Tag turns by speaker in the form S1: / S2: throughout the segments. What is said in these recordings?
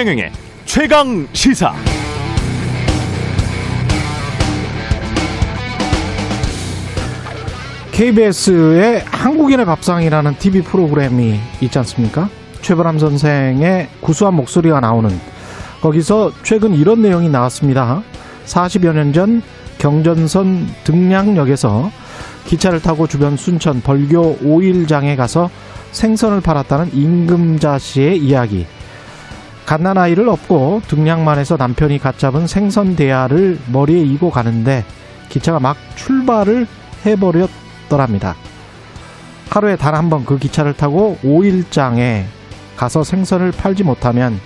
S1: 최경영의 최강 시사.
S2: KBS의 한국인의 밥상이라는 TV 프로그램이 있지 않습니까? 최보람 선생의 구수한 목소리가 나오는 거기서 최근 이런 내용이 나왔습니다. 40여 년 전 경전선 등량역에서 기차를 타고 주변 순천 벌교 5일장에 가서 생선을 팔았다는 임금자 씨의 이야기. 갓난 아이를 업고 등량만 해서 남편이 갓 잡은 생선 대야를 머리에 이고 가는데 기차가 막 출발을 해버렸더랍니다. 하루에 단 한 번 그 기차를 타고 5일장에 가서 생선을 팔지 못하면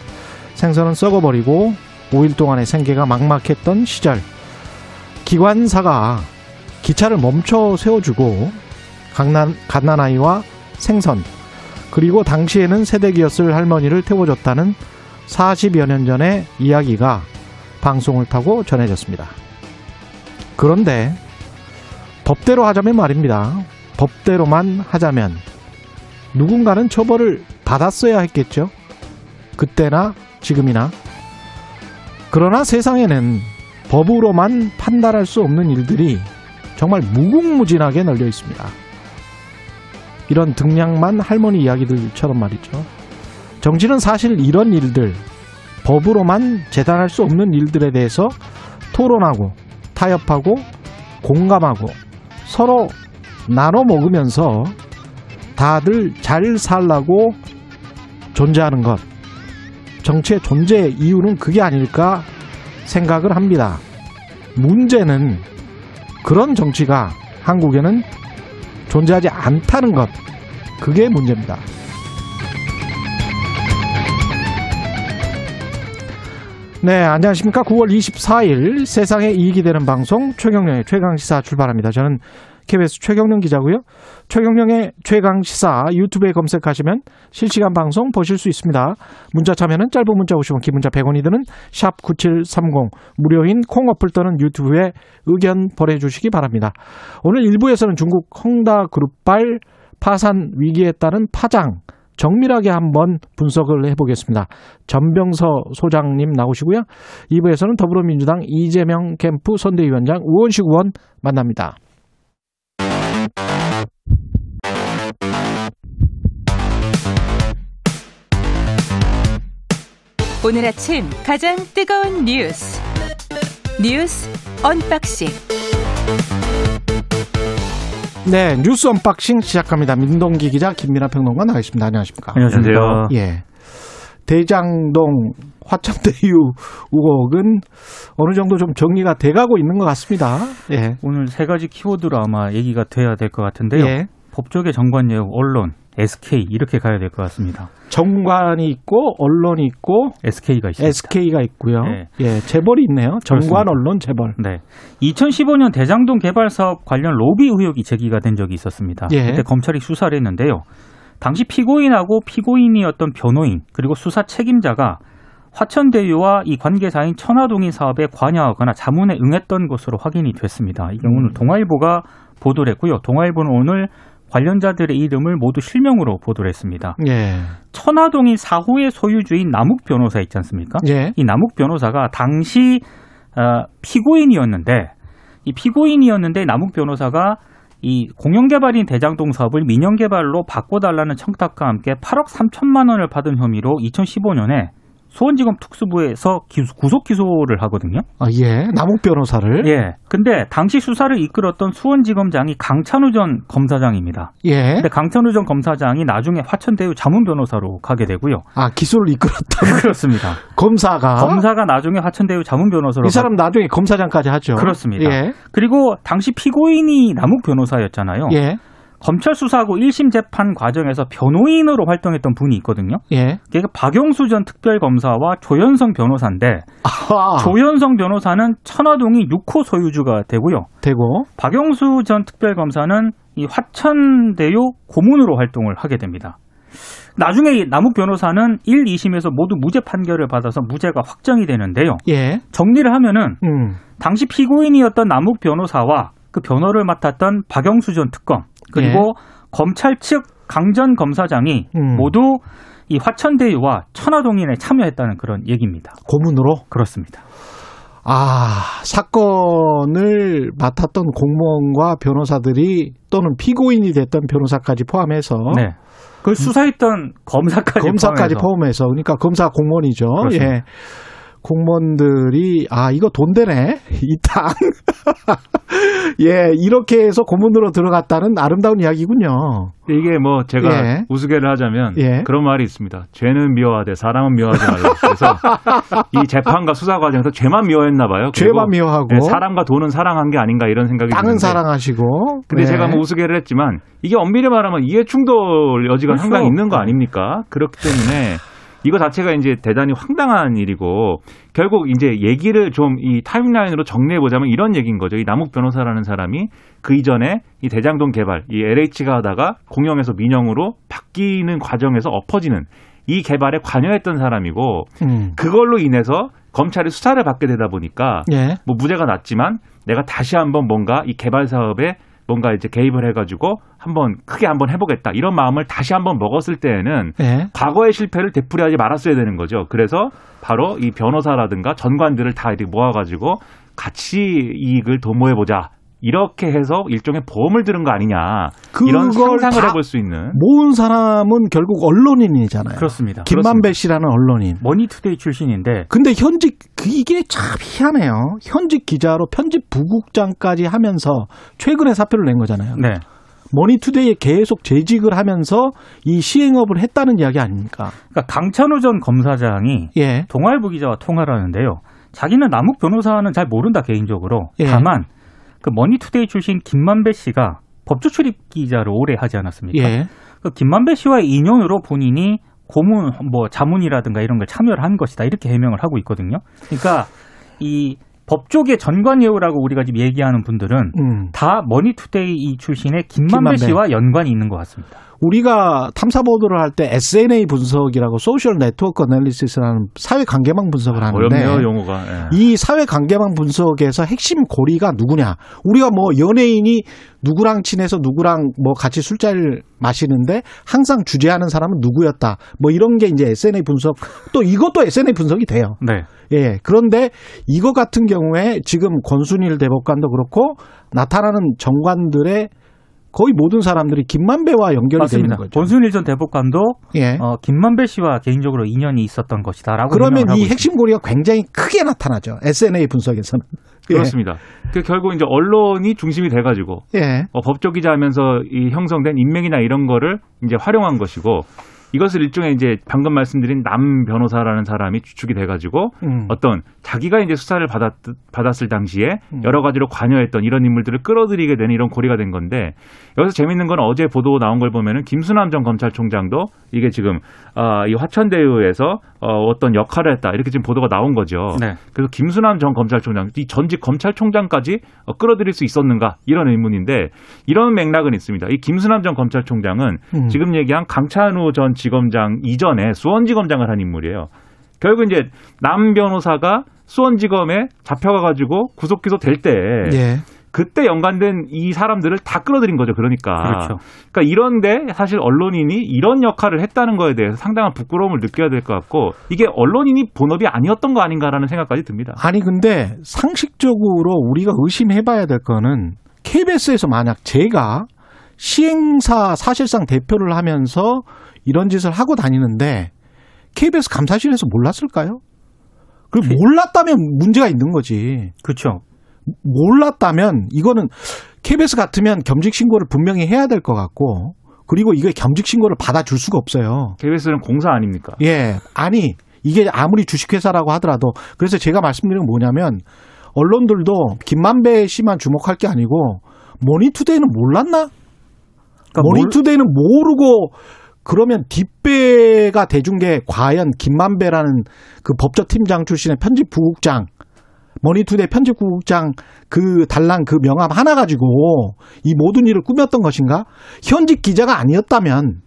S2: 생선은 썩어버리고 5일 동안의 생계가 막막했던 시절 기관사가 기차를 멈춰 세워주고 갓난, 갓난아이와 생선 그리고 당시에는 새댁이었을 할머니를 태워줬다는 40여 년 전의 이야기가 방송을 타고 전해졌습니다. 그런데 법대로 하자면 말입니다. 법대로만 하자면 누군가는 처벌을 받았어야 했겠죠. 그때나 지금이나. 그러나 세상에는 법으로만 판단할 수 없는 일들이 정말 무궁무진하게 널려 있습니다. 이런 등량만 할머니 이야기들처럼 말이죠. 정치는 사실 이런 일들, 법으로만 재단할 수 없는 일들에 대해서 토론하고 타협하고 공감하고 서로 나눠 먹으면서 다들 잘 살라고 존재하는 것. 정치의 존재 이유는 그게 아닐까 생각을 합니다. 문제는 그런 정치가 한국에는 존재하지 않다는 것. 그게 문제입니다. 네, 안녕하십니까. 9월 24일 세상에 이익이 되는 방송 최경령의 최강시사 출발합니다. 저는 KBS 최경령 기자고요. 최경령의 최강시사 유튜브에 검색하시면 실시간 방송 보실 수 있습니다. 문자 참여는 짧은 문자 50원, 긴 문자 100원이 드는 샵 9730 무료인 콩 어플 또는 유튜브에 의견 보내주시기 바랍니다. 오늘 1부에서는 중국 헝다 그룹발 파산 위기에 따른 파장 정밀하게 한번 분석을 해보겠습니다. 전병서 소장님 나오시고요. 2부에서는 더불어민주당 이재명 캠프 선대위원장 우원식 의원 만납니다.
S3: 오늘 아침 가장 뜨거운 뉴스 뉴스 언박싱
S2: 네, 뉴스 unboxing 시작합니다. 민동기 기자, 김민아 평론가 나가겠습니다. 안녕하십니까?
S4: 안녕하세요.
S2: 예. 대장동 화천대유 의혹은 어느 정도 좀 정리가 돼가고 있는 것 같습니다. 예.
S4: 오늘 세 가지 키워드로 아마 얘기가 돼야 될 것 같은데요.
S2: 예.
S4: 법조계 정관 내용, 언론, SK 이렇게 가야 될 것 같습니다.
S2: 정관이 있고 언론이 있고
S4: SK가 있습니다.
S2: SK가 있고요.
S4: 네.
S2: 예, 재벌이 있네요. 정관,
S4: 그렇습니다.
S2: 언론, 재벌.
S4: 네. 2015년 대장동 개발 사업 관련 로비 의혹이 제기가 된 적이 있었습니다.
S2: 예.
S4: 그때 검찰이 수사를 했는데요. 당시 피고인하고 피고인이었던 변호인 그리고 수사 책임자가 화천대유와 이 관계사인 천화동인 사업에 관여하거나 자문에 응했던 것으로 확인이 됐습니다. 이 경우는
S2: 음.
S4: 동아일보가 보도를 했고요. 동아일보는 오늘 관련자들의 이름을 모두 실명으로 보도를 했습니다.
S2: 예.
S4: 천화동인 4호의 소유주인 남욱 변호사 있지 않습니까?
S2: 예.
S4: 이 남욱 변호사가 당시 어, 피고인이었는데 이 피고인이었는데 남욱 변호사가 이 공영개발인 대장동 사업을 민영개발로 바꿔달라는 청탁과 함께 8억 3천만 원을 받은 혐의로 2015년에 수원지검 특수부에서 기소- 구속 기소를 하거든요.
S2: 아, 예. 남욱 변호사를.
S4: 예. 근데 당시 수사를 이끌었던 수원지검장이 강찬우 전 검사장입니다.
S2: 예.
S4: 근데 강찬우 전 검사장이 나중에 화천대유 자문 변호사로 가게 되고요.
S2: 아, 기소를 이끌었던
S4: 그렇습니다.
S2: 검사가.
S4: 검사가 나중에 화천대유 자문 변호사로
S2: 이 사람 나중에 검사장까지 하죠.
S4: 그렇습니다.
S2: 예.
S4: 그리고 당시 피고인이 남욱 변호사였잖아요.
S2: 예.
S4: 검찰 수사하고 1심 재판 과정에서 변호인으로 활동했던 분이 있거든요.
S2: 예.
S4: 그게 박영수 전 특별검사와 조현성 변호사인데
S2: 아,
S4: 조현성 변호사는 천화동이 6호 소유주가 되고요.
S2: 되고.
S4: 박영수 전 특별검사는 이 화천대유 고문으로 활동을 하게 됩니다. 나중에 이 남욱 변호사는 1, 2심에서 모두 무죄 판결을 받아서 무죄가 확정이 되는데요.
S2: 예.
S4: 정리를 하면은
S2: 음.
S4: 당시 피고인이었던 남욱 변호사와 그 변호를 맡았던 박영수 전 특검 그리고 검찰 측 강전 검사장이
S2: 음.
S4: 모두 이 화천대유와 천화동인에 참여했다는 그런 얘기입니다.
S2: 고문으로?
S4: 그렇습니다.
S2: 아, 사건을 맡았던 공무원과 변호사들이 또는 피고인이 됐던 변호사까지 포함해서
S4: 네. 그걸 수사했던 검사까지
S2: 검사까지
S4: 포함해서.
S2: 포함해서 그러니까 검사 공무원이죠.
S4: 그렇습니다.
S2: 예. 공무원들이 아 이거 돈 되네 이 땅. 예 이렇게 해서 고문으로 들어갔다는 아름다운 이야기군요.
S5: 이게 뭐 제가
S2: 예.
S5: 우스개를 하자면
S2: 예.
S5: 그런 말이 있습니다. 죄는 미워하되 사람은 미워하지 말라. 그래서 이 재판과 수사 과정에서 죄만 미워했나 봐요.
S2: 죄만 미워하고
S5: 네, 사람과 돈은 사랑한 게 아닌가 이런 생각이
S2: 땅은
S5: 드는데
S2: 사랑하시고.
S5: 근데
S2: 네.
S5: 제가 뭐 우스개를 했지만 이게 엄밀히 말하면 이해 충돌 여지가
S4: 그렇죠.
S5: 상당히 있는 거
S4: 네.
S5: 아닙니까? 그렇기 때문에 이거 자체가 이제 대단히 황당한 일이고 결국 이제 얘기를 좀 이 타임라인으로 정리해 보자면 이런 얘기인 거죠. 이 남욱 변호사라는 사람이 그 이전에 이 대장동 개발 이 LH가 하다가 공영에서 민영으로 바뀌는 과정에서 엎어지는 이 개발에 관여했던 사람이고
S2: 음.
S5: 그걸로 인해서 검찰이 수사를 받게 되다 보니까
S2: 예.
S5: 뭐 무죄가 났지만 내가 다시 한번 뭔가 이 개발 사업에 뭔가 이제 개입을 해가지고 한번 크게 한번 해보겠다 이런 마음을 다시 한번 먹었을 때에는
S2: 예.
S5: 과거의 실패를 되풀이하지 말았어야 되는 거죠. 그래서 바로 이 변호사라든가 전관들을 다 이렇게 모아가지고 같이 이익을 도모해보자. 이렇게 해서 일종의 보험을 들은 거 아니냐. 이런 상상을
S2: 다
S5: 해볼 수 있는.
S2: 모은 사람은 결국 언론인이잖아요.
S4: 그렇습니다.
S2: 김만배 씨라는 언론인.
S4: 머니투데이 출신인데
S2: 근데 현직 그 이게 참 희한해요. 현직 기자로 편집 부국장까지 하면서 최근에 사표를 낸 거잖아요.
S4: 네.
S2: 머니투데이에 계속 재직을 하면서 이 시행업을 했다는 이야기 아닙니까?
S4: 그러니까 강찬우 전 검사장이
S2: 예.
S4: 동아일보 기자와 통화를 하는데요. 자기는 남욱 변호사는 잘 모른다 개인적으로.
S2: 예.
S4: 다만 그 머니투데이 출신 김만배 씨가 법조 출입 기자를 오래 하지 않았습니까?
S2: 예.
S4: 그 김만배 씨와의 인연으로 본인이 고문 뭐 자문이라든가 이런 걸 참여를 한 것이다 이렇게 해명을 하고 있거든요. 그러니까 이 법조계 전관예우라고 우리가 지금 얘기하는 분들은
S2: 음.
S4: 다 머니투데이 이 출신의 김만배,
S2: 김만배.
S4: 씨와 연관이 있는 것 같습니다.
S2: 우리가 탐사 보도를 할 때 SNA 분석이라고 social network analysis라는 사회 관계망 분석을 하는데
S5: 어렵네요, 용어가. 예.
S2: 이 사회 관계망 분석에서 핵심 고리가 누구냐? 우리가 뭐 연예인이 누구랑 친해서 누구랑 뭐 같이 술자리를 마시는데 항상 주재하는 사람은 누구였다. 뭐 이런 게 이제 SNA 분석 또 이것도 SNA 분석이 돼요.
S4: 네.
S2: 예. 그런데 이거 같은 경우에 지금 권순일 대법관도 그렇고 나타나는 정관들의 거의 모든 사람들이 김만배와 연결이
S4: 맞습니다.
S2: 있는 거죠.
S4: 권순일 전 대법관도
S2: 예.
S4: 어, 김만배 씨와 개인적으로 인연이 있었던 것이다라고
S2: 그러면 이 핵심 고리가 굉장히 크게 나타나죠. SNA 분석에서는. 예.
S5: 그렇습니다. 그 결국 이제 언론이 중심이 돼가지고
S2: 예.
S5: 어, 법조 기자 하면서 이 형성된 인맥이나 이런 거를 이제 활용한 것이고 이것을 일종의 이제 방금 말씀드린 남 변호사라는 사람이 주축이 돼가지고
S2: 음.
S5: 어떤 자기가 이제 수사를 받았, 받았을 당시에
S2: 음.
S5: 여러 가지로 관여했던 이런 인물들을 끌어들이게 되는 이런 고리가 된 건데 여기서 재밌는 건 어제 보도 나온 걸 보면은 김수남 전 검찰총장도 이게 지금 아, 이 화천대유에서 어, 어떤 역할을 했다 이렇게 지금 보도가 나온 거죠.
S4: 네.
S5: 그래서 김수남 전 검찰총장, 이 전직 검찰총장까지 어, 끌어들일 수 있었는가 이런 의문인데 이런 맥락은 있습니다. 이 김수남 전 검찰총장은
S2: 음.
S5: 지금 얘기한 강찬우 전 지검장 이전에 수원지검장을 한 인물이에요. 결국 이제 남 변호사가 수원지검에 잡혀가가지고 구속 기소 될 때
S2: 예.
S5: 그때 연관된 이 사람들을 다 끌어들인 거죠. 그러니까.
S4: 그렇죠.
S5: 그러니까 이런데 사실 언론인이 이런 역할을 했다는 거에 대해서 상당한 부끄러움을 느껴야 될 것 같고 이게 언론인이 본업이 아니었던 거 아닌가라는 생각까지 듭니다.
S2: 아니 근데 상식적으로 우리가 의심해봐야 될 거는 KBS에서 만약 제가 시행사 사실상 대표를 하면서 이런 짓을 하고 다니는데 KBS 감사실에서 몰랐을까요? 그 몰랐다면 문제가 있는 거지.
S4: 그렇죠.
S2: 몰랐다면 이거는 KBS 같으면 겸직 신고를 분명히 해야 될 것 같고 그리고 이게 겸직 신고를 받아줄 수가 없어요.
S5: KBS는 공사 아닙니까?
S2: 예, 아니 이게 아무리 주식회사라고 하더라도 그래서 제가 말씀드리는 건 뭐냐면 언론들도 김만배 씨만 주목할 게 아니고 머니투데이는 몰랐나?
S4: 그러니까
S2: 머니투데이는 모르고 그러면 뒷배가 게 과연 김만배라는 그 법조팀장 출신의 편집 부국장 머니투데이 편집국장 그 달랑 그 명함 하나 가지고 이 모든 일을 꾸몄던 것인가? 현직 기자가 아니었다면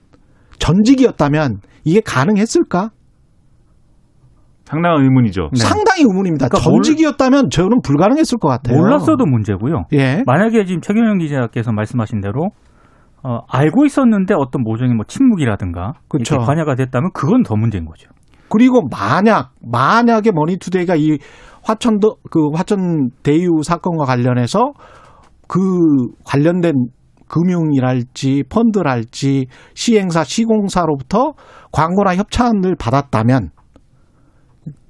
S2: 전직이었다면 이게 가능했을까?
S5: 상당한 의문이죠.
S4: 네.
S2: 상당히 의문입니다.
S4: 그러니까
S2: 전직이었다면 저는 불가능했을 것 같아요.
S4: 몰랐어도 문제고요.
S2: 예.
S4: 만약에 지금 최경영 기자께서 말씀하신 대로 어, 알고 있었는데 어떤 모종의 뭐 침묵이라든가. 이렇게 관여가 됐다면 그건 더 문제인 거죠.
S2: 그리고 만약 만약에 머니투데이가 이 화천도 그 화천 대유 사건과 관련해서 그 관련된 금융이랄지 펀드랄지 시행사 시공사로부터 광고나 협찬을 받았다면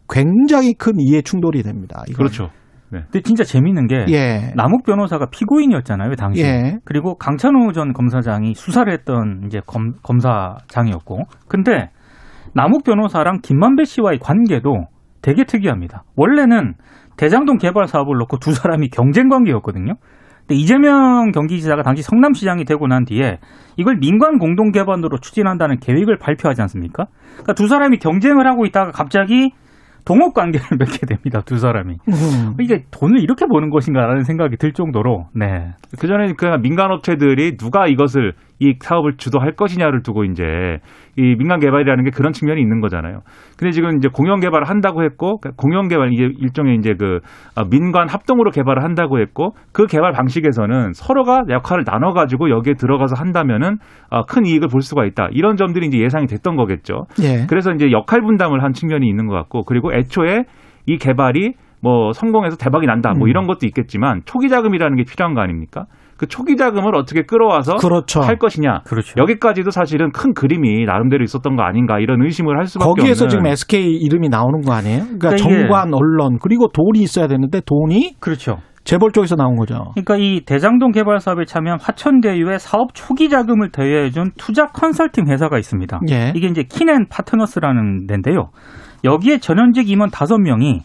S2: 굉장히 큰 이해 충돌이 됩니다. 이건.
S5: 그렇죠.
S4: 근데 진짜 재밌는 게
S2: 예.
S4: 남욱 변호사가 피고인이었잖아요, 당시.
S2: 예.
S4: 그리고 강찬호 전 검사장이 수사를 했던 이제 검, 검사장이었고. 근데 남욱 변호사랑 김만배 씨와의 관계도 되게 특이합니다. 원래는 대장동 개발 사업을 놓고 두 사람이 경쟁 관계였거든요. 근데 이재명 경기지사가 당시 성남시장이 되고 난 뒤에 이걸 민관 공동 개발으로 추진한다는 계획을 발표하지 않습니까? 그러니까 두 사람이 경쟁을 하고 있다가 갑자기 동업 관계를 맺게 됩니다. 두 사람이.
S2: 음.
S4: 이게 돈을 이렇게 버는 것인가라는 생각이 들 정도로 네.
S5: 그 전에 그 민간 업체들이 누가 이것을 이 사업을 주도할 것이냐를 두고 이제 이 민간 개발이라는 게 그런 측면이 있는 거잖아요. 근데 지금 이제 공영 개발을 한다고 했고 그 공영 개발 이게 일종의 이제 그 어, 민간 합동으로 개발을 한다고 했고 그 개발 방식에서는 서로가 역할을 나눠 가지고 여기에 들어가서 한다면은 어, 큰 이익을 볼 수가 있다. 이런 점들이 이제 예상이 됐던 거겠죠.
S2: 예.
S5: 그래서 이제 역할 분담을 한 측면이 있는 것 같고 그리고 애초에 이 개발이 뭐 성공해서 대박이 난다 뭐
S2: 음.
S5: 이런 것도 있겠지만 초기 자금이라는 게 필요한 거 아닙니까? 그 초기 자금을 어떻게 끌어와서
S2: 그렇죠.
S5: 할 것이냐.
S4: 그렇죠.
S5: 여기까지도 사실은 큰 그림이 나름대로 있었던 거 아닌가 이런 의심을 할 수밖에
S2: 거기에서
S5: 없는
S2: 지금 SK 이름이 나오는 거 아니에요? 그러니까
S4: 그러니까 이게-
S2: 정관, 언론 그리고 돈이 있어야 되는데 돈이
S4: 그렇죠.
S2: 재벌 쪽에서 나온 거죠.
S4: 그러니까 이 대장동 개발 사업에 참여한 화천대유의 사업 초기 자금을 대여해준 투자 컨설팅 회사가 있습니다.
S2: 예.
S4: 이게 이제 킨앤 파트너스라는 데인데요. 여기에 전현직 임원 5명이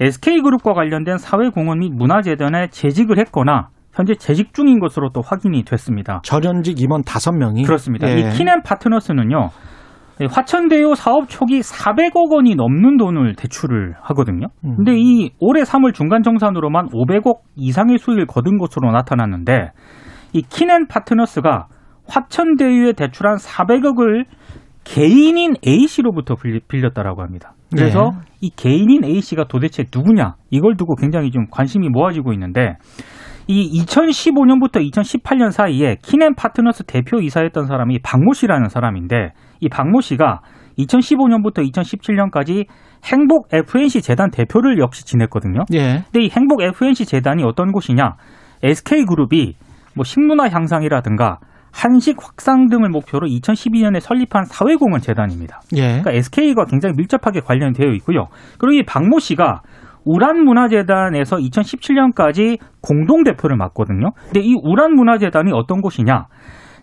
S4: SK그룹과 관련된 사회공헌 및 문화재단에 재직을 했거나 현재 재직 중인 것으로 또 확인이 됐습니다.
S2: 전현직 임원 다섯 명이
S4: 그렇습니다.
S2: 예.
S4: 이 킨앤 파트너스는요. 이 화천대유 사업 초기 400억 원이 넘는 돈을 대출을 하거든요.
S2: 음.
S4: 근데 이 올해 3월 중간 정산으로만 500억 이상의 수익을 거둔 것으로 나타났는데 이 킨앤 파트너스가 화천대유에 대출한 400억을 개인인 A 씨로부터 빌렸다라고 합니다. 그래서
S2: 네.
S4: 이 개인인 A 씨가 도대체 누구냐 이걸 두고 굉장히 좀 관심이 모아지고 있는데 이 2015년부터 2018년 사이에 키넨 파트너스 대표 이사였던 사람이 박모 씨라는 사람인데 이 박모 씨가 2015년부터 2017년까지 행복 FNC 재단 대표를 역시 지냈거든요.
S2: 예.
S4: 근데 이 행복 FNC 재단이 어떤 곳이냐? SK 그룹이 뭐 식문화 향상이라든가 한식 확산 등을 목표로 2012년에 설립한 사회공헌 재단입니다.
S2: 예.
S4: 그러니까 SK가 굉장히 밀접하게 관련되어 있고요. 그리고 이 박모 씨가 우란문화재단에서 2017년까지 공동대표를 맡거든요. 근데 이 우란문화재단이 어떤 곳이냐?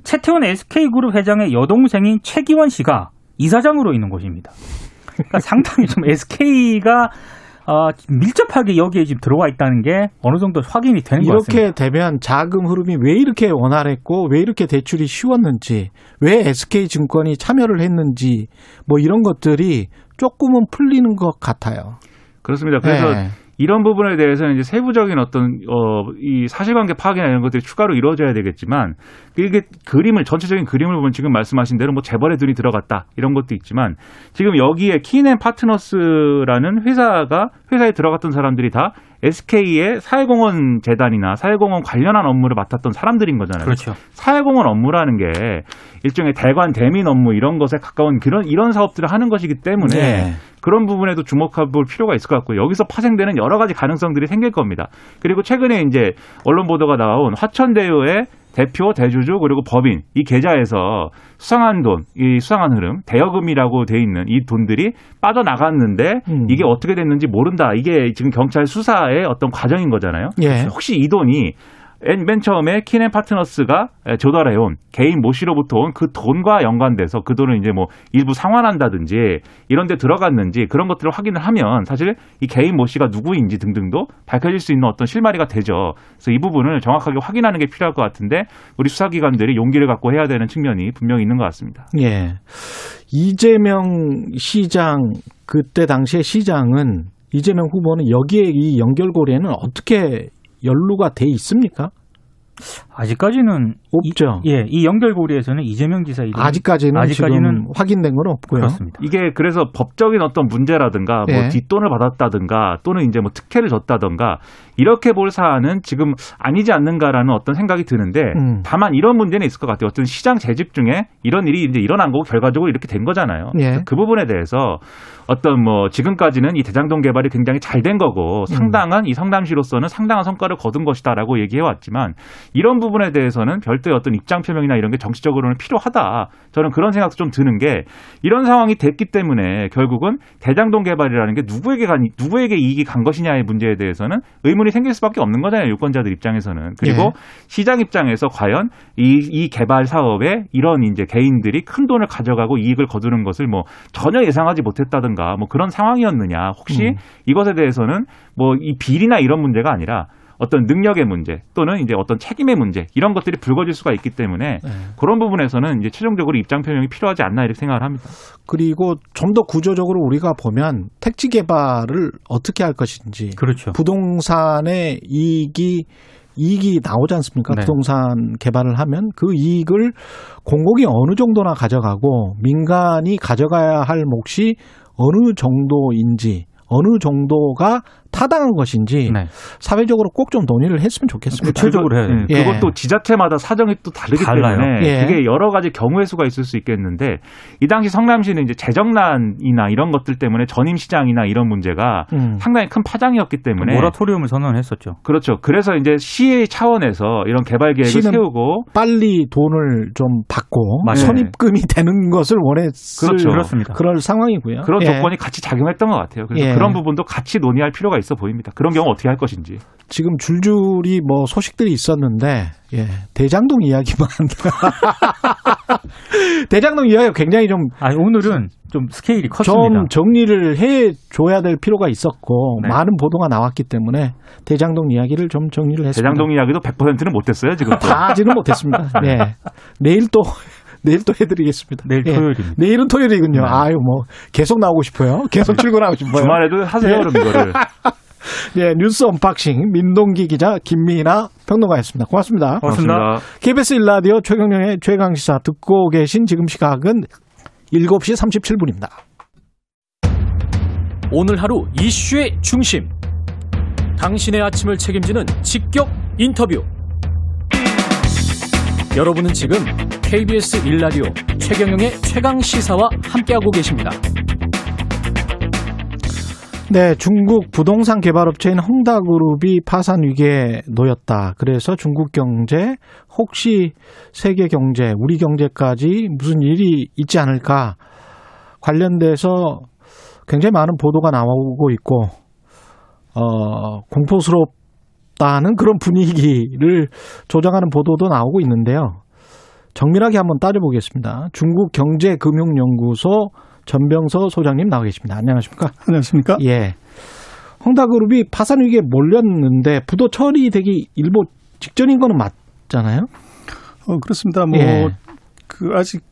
S4: 최태원 SK그룹 회장의 여동생인 최기원 씨가 이사장으로 있는 곳입니다. 그러니까 상당히 좀 SK가 어, 밀접하게 여기에 지금 들어와 있다는 게 어느 정도 확인이 되는 것 같습니다.
S2: 이렇게 되면 자금 흐름이 왜 이렇게 원활했고 왜 이렇게 대출이 쉬웠는지 왜 SK 증권이 참여를 했는지 뭐 이런 것들이 조금은 풀리는 것 같아요.
S5: 그렇습니다. 그래서
S2: 네.
S5: 이런 부분에 대해서는 이제 세부적인 어떤 어 이 사실관계 파악이나 이런 것들이 추가로 이루어져야 되겠지만 이게 그림을 전체적인 그림을 보면 지금 말씀하신 대로 뭐 재벌의 돈이 들어갔다 이런 것도 있지만 지금 여기에 키넨 파트너스라는 회사가 회사에 들어갔던 사람들이 다 SK의 사회공헌 재단이나 사회공헌 관련한 업무를 맡았던 사람들인 거잖아요.
S4: 그렇죠.
S5: 사회공헌 업무라는 게 일종의 대관 대민 업무 이런 것에 가까운 그런 이런 사업들을 하는 것이기 때문에
S2: 네.
S5: 그런 부분에도 주목해 볼 필요가 있을 것 같고 여기서 파생되는 여러 가지 가능성들이 생길 겁니다. 그리고 최근에 이제 언론 보도가 나온 화천대유의 대표, 대주주 그리고 법인 이 계좌에서 수상한 돈, 이 수상한 흐름, 대여금이라고 돼 있는 이 돈들이 빠져나갔는데
S2: 음.
S5: 이게 어떻게 됐는지 모른다. 이게 지금 경찰 수사의 어떤 과정인 거잖아요.
S2: 예.
S5: 혹시 이 돈이 맨, 맨 처음에 키넨 파트너스가 조달해온 개인 모 씨로부터 온 그 돈과 연관돼서 그 돈을 이제 뭐 일부 상환한다든지 이런 데 들어갔는지 그런 것들을 확인을 하면 사실 이 개인 모 씨가 누구인지 등등도 밝혀질 수 있는 어떤 실마리가 되죠. 그래서 이 부분을 정확하게 확인하는 게 필요할 것 같은데 우리 수사기관들이 용기를 갖고 해야 되는 측면이 분명히 있는 것 같습니다.
S2: 예. 이재명 시장 그때 당시에 시장은 이재명 후보는 여기에 이 연결고리에는 어떻게 연루가 돼 있습니까?
S4: 아직까지는
S2: 없죠.
S4: 이, 예, 이 연결고리에서는 이재명 지사 이름
S2: 아직까지는,
S4: 아직까지는
S2: 확인된 건 없고요.
S4: 그렇습니다.
S5: 이게 그래서 법적인 어떤 문제라든가 뭐
S2: 예.
S5: 뒷돈을 받았다든가 또는 이제 뭐 특혜를 줬다든가 이렇게 볼 사안은 지금 아니지 않는가라는 어떤 생각이 드는데
S2: 음.
S5: 다만 이런 문제는 있을 것 같아요. 어떤 시장 재집 중에 이런 일이 이제 일어난 거고 결과적으로 이렇게 된 거잖아요.
S2: 예.
S5: 그 부분에 대해서 어떤 뭐 지금까지는 이 대장동 개발이 굉장히 잘 된 거고 상당한 이 성남시로서는 상당한 성과를 거둔 것이다라고 얘기해 왔지만 이런 부분에 대해서는 별 도의 어떤 입장 표명이나 이런 게 정치적으로는 필요하다. 저는 그런 생각도 좀 드는 게 이런 상황이 됐기 때문에 결국은 대장동 개발이라는 게 누구에게 간 누구에게 이익이 간 것이냐의 문제에 대해서는 의문이 생길 수밖에 없는 거잖아요. 유권자들 입장에서는. 그리고
S2: 예.
S5: 시장 입장에서 과연 이, 이 개발 사업에 이런 이제 개인들이 큰 돈을 가져가고 이익을 거두는 것을 뭐 전혀 예상하지 못했다든가 뭐 그런 상황이었느냐. 혹시
S2: 음.
S5: 이것에 대해서는 뭐 이 비리나 이런 문제가 아니라 어떤 능력의 문제 또는 이제 어떤 책임의 문제 이런 것들이 불거질 수가 있기 때문에
S2: 네.
S5: 그런 부분에서는 이제 최종적으로 입장 표명이 필요하지 않나 이렇게 생각을 합니다.
S2: 그리고 좀 더 구조적으로 우리가 보면 택지 개발을 어떻게 할 것인지
S4: 그렇죠.
S2: 부동산의 이익이 이익이 나오지 않습니까?
S4: 네.
S2: 부동산 개발을 하면 그 이익을 공공이 어느 정도나 가져가고 민간이 가져가야 할 몫이 어느 정도인지 어느 정도가 타당한 것인지
S4: 네.
S2: 사회적으로 꼭 좀 논의를 했으면 좋겠습니다.
S4: 구체적으로 해야 돼요.
S2: 예.
S5: 그것도 지자체마다 사정이 또 다르기
S4: 달라요.
S5: 때문에
S2: 예.
S5: 그게 여러 가지 경우의 수가 있을 수 있겠는데 이 당시 성남시는 이제 재정난이나 이런 것들 때문에 전임 시장이나 이런 문제가
S2: 음.
S5: 상당히 큰 파장이었기 때문에
S4: 모라토리움을 선언했었죠.
S5: 그렇죠. 그래서 이제 시의 차원에서 이런 개발 계획을
S2: 시는
S5: 세우고
S2: 빨리 돈을 좀 받고
S5: 맞아요.
S2: 선입금이 되는 것을 원했을
S5: 그렇죠.
S4: 그렇습니다.
S2: 그럴 상황이고요.
S5: 그런
S2: 예.
S5: 조건이 같이 작용했던 것 같아요. 그래서
S2: 예.
S5: 그런 부분도 같이 논의할 필요가 있어 보입니다. 그런 경우 어떻게 할 것인지.
S2: 지금 줄줄이 뭐 소식들이 있었는데 예, 대장동 이야기만 대장동 이야기가 굉장히
S4: 좀아 오늘은 좀 스케일이 컸습니다.
S2: 좀 정리를 해 줘야 될 필요가 있었고
S5: 네.
S2: 많은 보도가 나왔기 때문에 대장동 이야기를 좀 정리를 했습니다.
S5: 대장동 이야기도 100%는 못 했어요 지금. 또.
S2: 다 하지는 못 했습니다. 예. 내일 또 내일 또 해드리겠습니다.
S4: 내일
S2: 예.
S4: 토요일입니다.
S2: 내일은 토요일이군요.
S5: 네.
S2: 아유 뭐 계속 나오고 싶어요. 계속 출근하고 싶어요.
S5: 주말에도 하세요 그럼 이거를.
S2: 예, 뉴스 unboxing 민동기 기자 김민아 평론가였습니다. 고맙습니다.
S4: 고맙습니다.
S2: KBS 일라디오 최경영의 최강 시사 듣고 계신 지금 시각은 7시 37분입니다.
S6: 오늘 하루 이슈의 중심. 당신의 아침을 책임지는 직격 인터뷰. 여러분은 지금 KBS 일라디오 최경영의 최강 시사와 함께하고 계십니다.
S2: 네, 중국 부동산 개발업체인 헝다그룹이 파산 위기에 놓였다. 그래서 중국 경제, 혹시 세계 경제, 우리 경제까지 무슨 일이 있지 않을까 관련돼서 굉장히 많은 보도가 나오고 있고, 어, 공포스럽 다는 그런 분위기를 조장하는 보도도 나오고 있는데요. 정밀하게 한번 따져보겠습니다. 중국 경제금융연구소 전병서 소장님 나와 계십니다. 안녕하십니까?
S7: 안녕하십니까?
S2: 예. 헝다그룹이 파산 위기에 몰렸는데 부도 처리되기 일보 직전인 거는 맞잖아요.
S7: 어, 그렇습니다. 뭐,
S2: 예.
S7: 그, 아직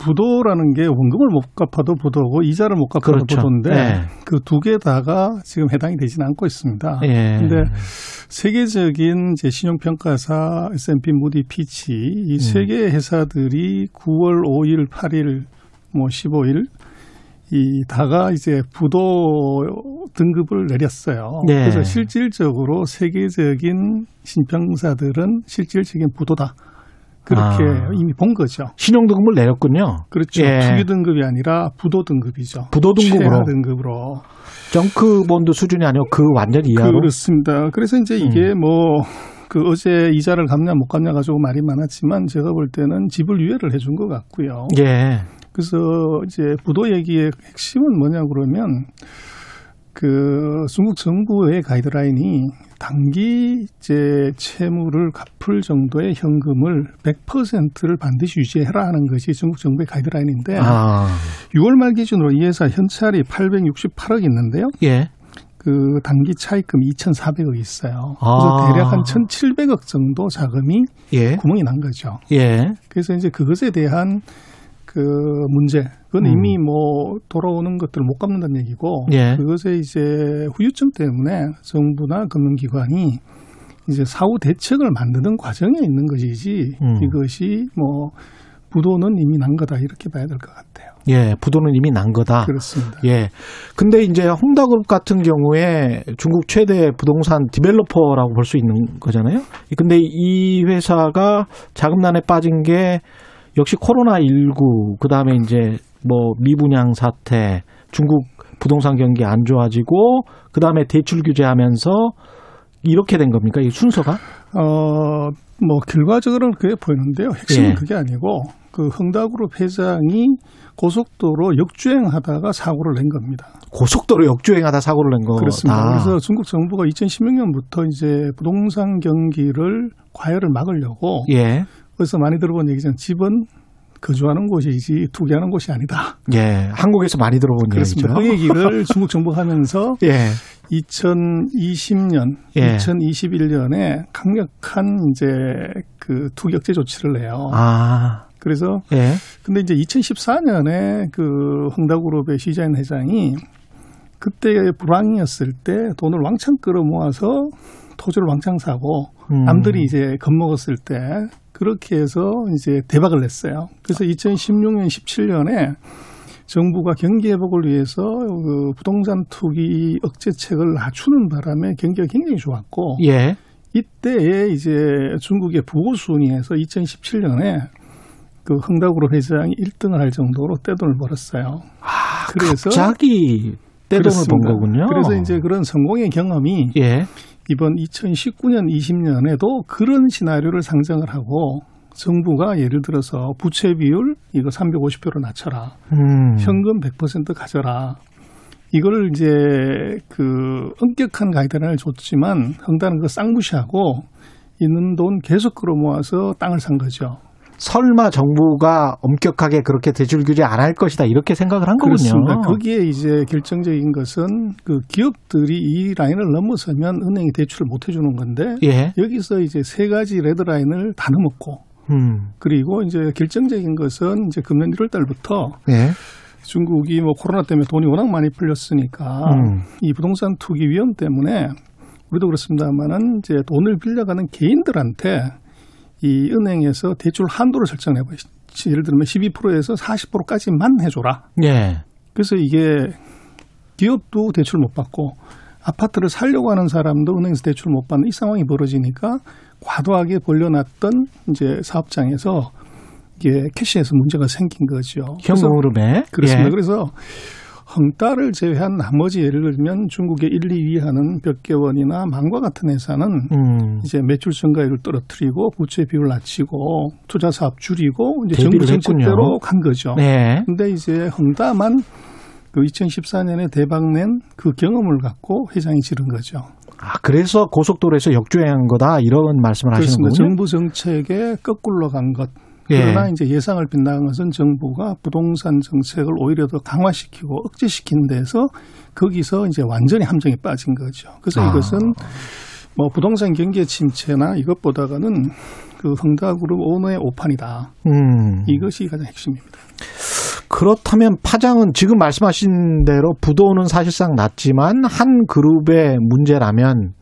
S7: 부도라는 게 원금을 못 갚아도 부도고 이자를 못 갚아도
S2: 그렇죠.
S7: 부도인데
S2: 예.
S7: 그두 개 다가 지금 해당이 되지는 않고 있습니다.
S2: 예.
S7: 근데 세계적인 이제 신용평가사 S&P, 무디, 피치
S2: 음.
S7: 이세개 회사들이 9월 5일, 8일, 뭐 15일 이 다가 이제 부도 등급을 내렸어요.
S2: 네.
S7: 그래서 실질적으로 세계적인 신평사들은 실질적인 부도다. 그렇게
S2: 아.
S7: 이미 본 거죠.
S2: 신용등급을 내렸군요.
S7: 그렇죠.
S2: 예.
S7: 투기 등급이 아니라 부도 등급이죠.
S2: 부도 등급으로.
S7: 등급으로.
S2: 정크 본드 수준이 아니고 그 완전 이하로.
S7: 그렇습니다. 그래서 이제 이게
S2: 음.
S7: 뭐, 그 어제 이자를 갚냐 못 갚냐 가지고 말이 많았지만 제가 볼 때는 지불 유예를 해준 것 같고요.
S2: 예.
S7: 그래서 이제 부도 얘기의 핵심은 뭐냐 그러면 그 중국 정부의 가이드라인이 단기 이제 채무를 갚을 정도의 현금을 100%를 반드시 유지해라 하는 것이 중국 정부의 가이드라인인데
S2: 아.
S7: 6월 말 기준으로 이 회사 현찰이 868억 있는데요.
S2: 예.
S7: 그 단기 차입금이 2,400억 있어요.
S2: 아.
S7: 그래서 대략 한 1,700억 정도 자금이
S2: 예.
S7: 구멍이 난 거죠.
S2: 예.
S7: 그래서 이제 그것에 대한 그 문제, 그건
S2: 음.
S7: 이미 뭐 돌아오는 것들을 못 갚는다는 얘기고,
S2: 예.
S7: 그것에 이제 후유증 때문에 정부나 금융기관이 이제 사후 대책을 만드는 과정에 있는 것이지
S2: 음.
S7: 이것이 뭐 부도는 이미 난 거다 이렇게 봐야 될 것 같아요.
S2: 예, 부도는 이미 난 거다.
S7: 그렇습니다.
S2: 예. 근데 이제 홍다그룹 같은 경우에 중국 최대 부동산 디벨로퍼라고 볼 수 있는 거잖아요. 근데 이 회사가 자금난에 빠진 게 역시 코로나19, 그 다음에 이제 뭐 미분양 사태, 중국 부동산 경기 안 좋아지고, 그 다음에 대출 규제하면서 이렇게 된 겁니까? 이 순서가?
S7: 어, 뭐 결과적으로는 그게 보이는데요. 핵심은
S2: 예.
S7: 그게 아니고 그 흥다그룹 회장이 고속도로 역주행하다가 사고를 낸 겁니다.
S2: 고속도로 역주행하다 사고를 낸 거다.
S7: 그렇습니다. 그래서 중국 정부가 2016년부터 이제 부동산 경기를 과열을 막으려고
S2: 예,
S7: 어디서 많이 들어본 얘기잖아요. 집은 거주하는 곳이지 투기하는 곳이 아니다.
S2: 예. 한국에서 많이 들어본
S7: 그렇습니다. 그
S2: 얘기죠.
S7: 얘기를 중국 정부가 하면서
S2: 예,
S7: 2020년,
S2: 예.
S7: 2021년에 강력한 이제 그 투기 억제 조치를 내요.
S2: 아,
S7: 그래서
S2: 예,
S7: 근데 이제 2014년에 그 흥다그룹의 시자인 회장이 그때 불황이었을 때 돈을 왕창 끌어모아서 토지를 왕창 사고
S2: 음.
S7: 남들이 이제 겁먹었을 때 그렇게 해서 이제 대박을 냈어요. 그래서 2016년, 17년에 정부가 경기 회복을 위해서 그 부동산 투기 억제책을 낮추는 바람에 경기가 굉장히 좋았고
S2: 예.
S7: 이때에 이제 중국의 부호 순위에서 2017년에 그 흥다그룹 회장이 1등을 할 정도로 떼돈을 벌었어요. 그래서
S2: 갑자기 떼돈을. 번 거군요.
S7: 그래서 이제 그런 성공의 경험이
S2: 예,
S7: 이번 2019년, 20년에도 그런 시나리오를 상정을 하고 정부가 예를 들어서 부채 비율 이거 350%로 낮춰라.
S2: 음,
S7: 현금 100% 가져라. 이걸 이제 그 엄격한 가이드라인을 줬지만 흥다는 그거 쌍무시하고 있는 돈 계속 끌어모아서 땅을 산 거죠.
S2: 설마 정부가 엄격하게 그렇게 대출 규제 안 할 것이다 이렇게 생각을 한
S7: 그렇습니다.
S2: 거군요.
S7: 거기에 이제 결정적인 것은 그 기업들이 이 라인을 넘어서면 은행이 대출을 못 해주는 건데
S2: 예,
S7: 여기서 이제 세 가지 red line을 다 넘었고
S2: 음,
S7: 그리고 이제 결정적인 것은 이제 금년 1월 달부터
S2: 예,
S7: 중국이 뭐 코로나 때문에 돈이 워낙 많이 풀렸으니까
S2: 음.
S7: 이 부동산 투기 위험 때문에 우리도 그렇습니다만은 이제 돈을 빌려가는 개인들한테 이 은행에서 대출 한도를 설정해 봐요. 예를 들면 12%에서 40%까지만 해줘라.
S2: 예,
S7: 그래서 이게 기업도 대출 못 받고 아파트를 살려고 하는 사람도 은행에서 대출 못 받는 이 상황이 벌어지니까 과도하게 벌려놨던 이제 사업장에서 이게 캐시에서 문제가 생긴 거죠. 그래서
S2: 현금 흐름에
S7: 그렇습니다.
S2: 예.
S7: 그래서 헝따를 제외한 나머지 예를 들면 중국의 1, 2위 하는 벽계원이나 망과 같은 회사는
S2: 음,
S7: 이제 매출 증가율을 떨어뜨리고 부채 비율 낮추고 투자 사업 줄이고 이제 정부 정책대로. 간 거죠.
S2: 네,
S7: 근데 이제 헝다만 그 2014년에 대박낸 그 경험을 갖고 회장이 지른 거죠.
S2: 아 그래서 고속도로에서 역주행한 거다 이런 말씀을 하시는
S7: 그렇습니다.
S2: 거군요.
S7: 정부 정책에 거꾸로 간 것.
S2: 예.
S7: 그러나 이제 예상을 빗나간 것은 정부가 부동산 정책을 오히려 더 강화시키고 억제시킨 데서 거기서 이제 완전히 함정에 빠진 거죠. 그래서
S2: 아.
S7: 이것은 뭐 부동산 경기의 침체나 이것보다는 그 흥다그룹 오너의 오판이다.
S2: 음.
S7: 이것이 가장 핵심입니다.
S2: 그렇다면 파장은 지금 말씀하신 대로 부도는 사실상 낮지만 한 그룹의 문제라면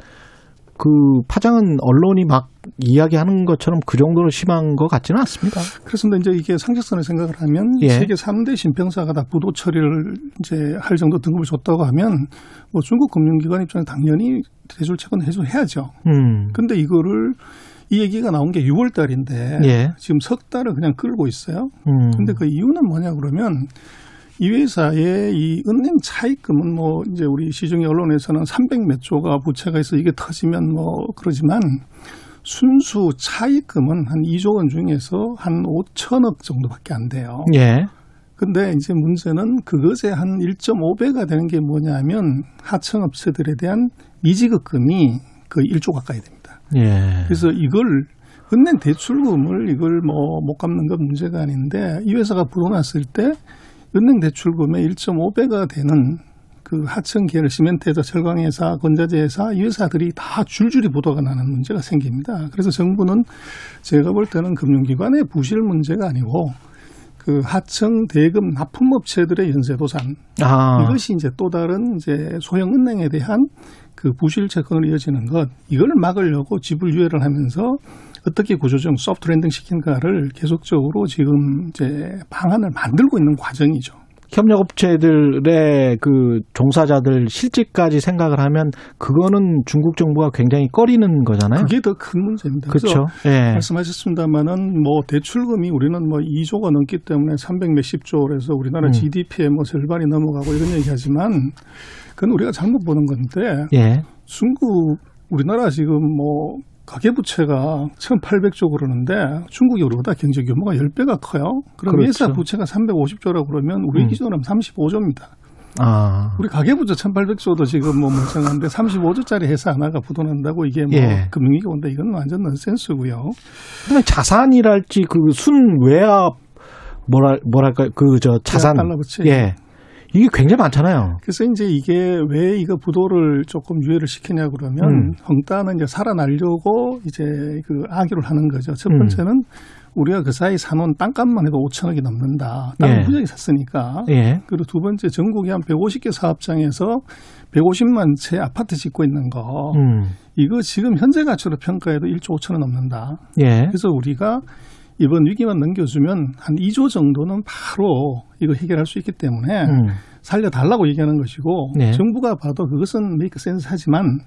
S2: 그 파장은 언론이 막 이야기하는 것처럼 그 정도로 심한 것 같지는 않습니다.
S7: 그렇습니다. 이제 이게 상식선을 생각을 하면
S2: 예.
S7: 세계 3대 신평사가 다 부도 처리를 이제 할 정도 등급을 줬다고 하면 뭐 중국 금융기관 입장에 당연히 대출채권 해줘야죠.
S2: 음.
S7: 근데 이거를 이 얘기가 나온 게 6월 달인데
S2: 예.
S7: 지금 석 달을 그냥 끌고 있어요.
S2: 음.
S7: 근데 그 이유는 뭐냐 그러면 이 회사의 이 은행 차입금은 뭐 이제 우리 시중의 언론에서는 300몇 조가 부채가 있어 이게 터지면 뭐 그러지만 순수 차입금은 한 2조 원 중에서 한 5천억 정도밖에 안 돼요.
S2: 예.
S7: 근데 이제 문제는 그것의 한 1.5배가 되는 게 뭐냐면 하청업체들에 대한 미지급금이 거의 1조 가까이 됩니다.
S2: 예.
S7: 그래서 이걸 은행 대출금을 이걸 뭐 못 갚는 건 문제가 아닌데 이 회사가 불어났을 때 은행 대출금의 1.5배가 되는 그 하청 계열 시멘트회사, 철강회사, 건자재회사 이 회사들이 다 줄줄이 부도가 나는 문제가 생깁니다. 그래서 정부는 제가 볼 때는 금융기관의 부실 문제가 아니고 그 하청 대금 납품업체들의 연쇄도산
S2: 아,
S7: 이것이 이제 또 다른 이제 소형 은행에 대한 그 부실 채권으로 이어지는 것 이걸 막으려고 지불 유예를 하면서 어떻게 구조적 soft landing 시킬까를 계속적으로 지금 이제 방안을 만들고 있는 과정이죠.
S2: 협력업체들의 그 종사자들 실직까지 생각을 하면 그거는 중국 정부가 굉장히 꺼리는 거잖아요.
S7: 그게 더 큰 문제입니다.
S2: 그렇죠. 예.
S7: 말씀하셨습니다만은 뭐 대출금이 우리는 뭐 2조가 넘기 때문에 300 몇십 조에서 우리나라
S2: 음.
S7: GDP의 뭐 절반이 넘어가고 이런 얘기하지만 그건 우리가 잘못 보는 건데
S2: 예.
S7: 중국 우리나라 지금 뭐 가계부채가 1,800조 그러는데 중국이 우리보다 경제 규모가 10배가 커요. 그럼
S2: 그렇죠.
S7: 예사 부채가 350조라고 그러면 우리
S2: 음.
S7: 기준으로 하면 35조입니다.
S2: 아.
S7: 우리 가계부채 1,800조도 지금 뭐 멀쩡한데 35조짜리 회사 하나가 부도난다고 이게 뭐
S2: 예.
S7: 금융위기 온다 이건 완전 넌센스고요.
S2: 그다음에 자산이랄지 그 순 외압 뭐랄 뭐랄까 그 저 자산
S7: 달러 부채.
S2: 예. 이게 굉장히 많잖아요.
S7: 그래서 이제 이게 왜 이거 부도를 조금 유예를 시키냐 그러면
S2: 음.
S7: 헝따는 이제 살아나려고 이제 그 악유를 하는 거죠. 첫
S2: 음.
S7: 번째는 우리가 그 사이 사놓은 땅값만 해도 5천억이 넘는다. 땅을
S2: 예.
S7: 무지하게 샀으니까.
S2: 예.
S7: 그리고 두 번째 전국에 한 150개 사업장에서 150만 채 아파트 짓고 있는 거.
S2: 음.
S7: 이거 지금 현재 가치로 평가해도 1조 5천원 넘는다.
S2: 예.
S7: 그래서 우리가 이번 위기만 넘겨주면 한 2조 정도는 바로 이거 해결할 수 있기 때문에
S2: 음.
S7: 살려달라고 얘기하는 것이고
S2: 네.
S7: 정부가 봐도 그것은 메이크 센스 하지만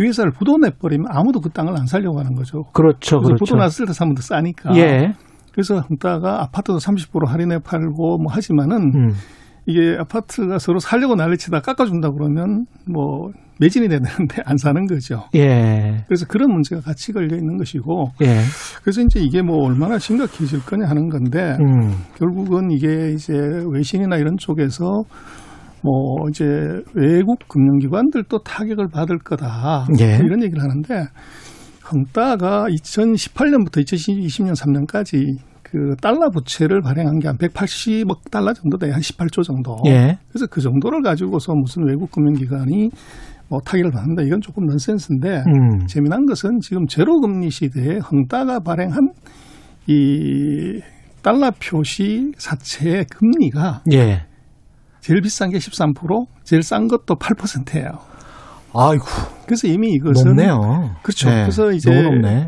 S7: 이 회사를 부도 내버리면 아무도 그 땅을 안 살려고 하는 거죠.
S2: 그렇죠.
S7: 그래서
S2: 그렇죠.
S7: 부도 났을 때 사면 더 싸니까.
S2: 예.
S7: 그래서 헝따가 아파트도 30% 할인해 팔고 뭐 하지만은
S2: 음.
S7: 이게 아파트가 서로 살려고 난리치다 깎아준다 그러면 뭐 매진이 되는데 안 사는 거죠.
S2: 예.
S7: 그래서 그런 문제가 같이 걸려 있는 것이고
S2: 예.
S7: 그래서 이제 이게 뭐 얼마나 심각해질 거냐 하는 건데
S2: 음.
S7: 결국은 이게 이제 외신이나 이런 쪽에서 뭐 이제 외국 금융기관들도 타격을 받을 거다
S2: 예.
S7: 이런 얘기를 하는데 헝따가 2018년부터 2020년 3년까지 그 달러 부채를 발행한 게 한 180억 달러 정도 돼요. 한 18조 정도.
S2: 예.
S7: 그래서 그 정도를 가지고서 무슨 외국 금융기관이 뭐 타격을 받는다. 이건 조금 넌센스인데
S2: 음.
S7: 재미난 것은 지금 제로 금리 시대에 헝따가 발행한 이 달러 표시 사채의 금리가
S2: 예.
S7: 제일 비싼 게 13%, 제일 싼 것도 8%예요.
S2: 아이고.
S7: 그래서 이미 이것은
S2: 높네요.
S7: 그렇죠.
S2: 예.
S7: 그래서 이제
S2: 너무 높네.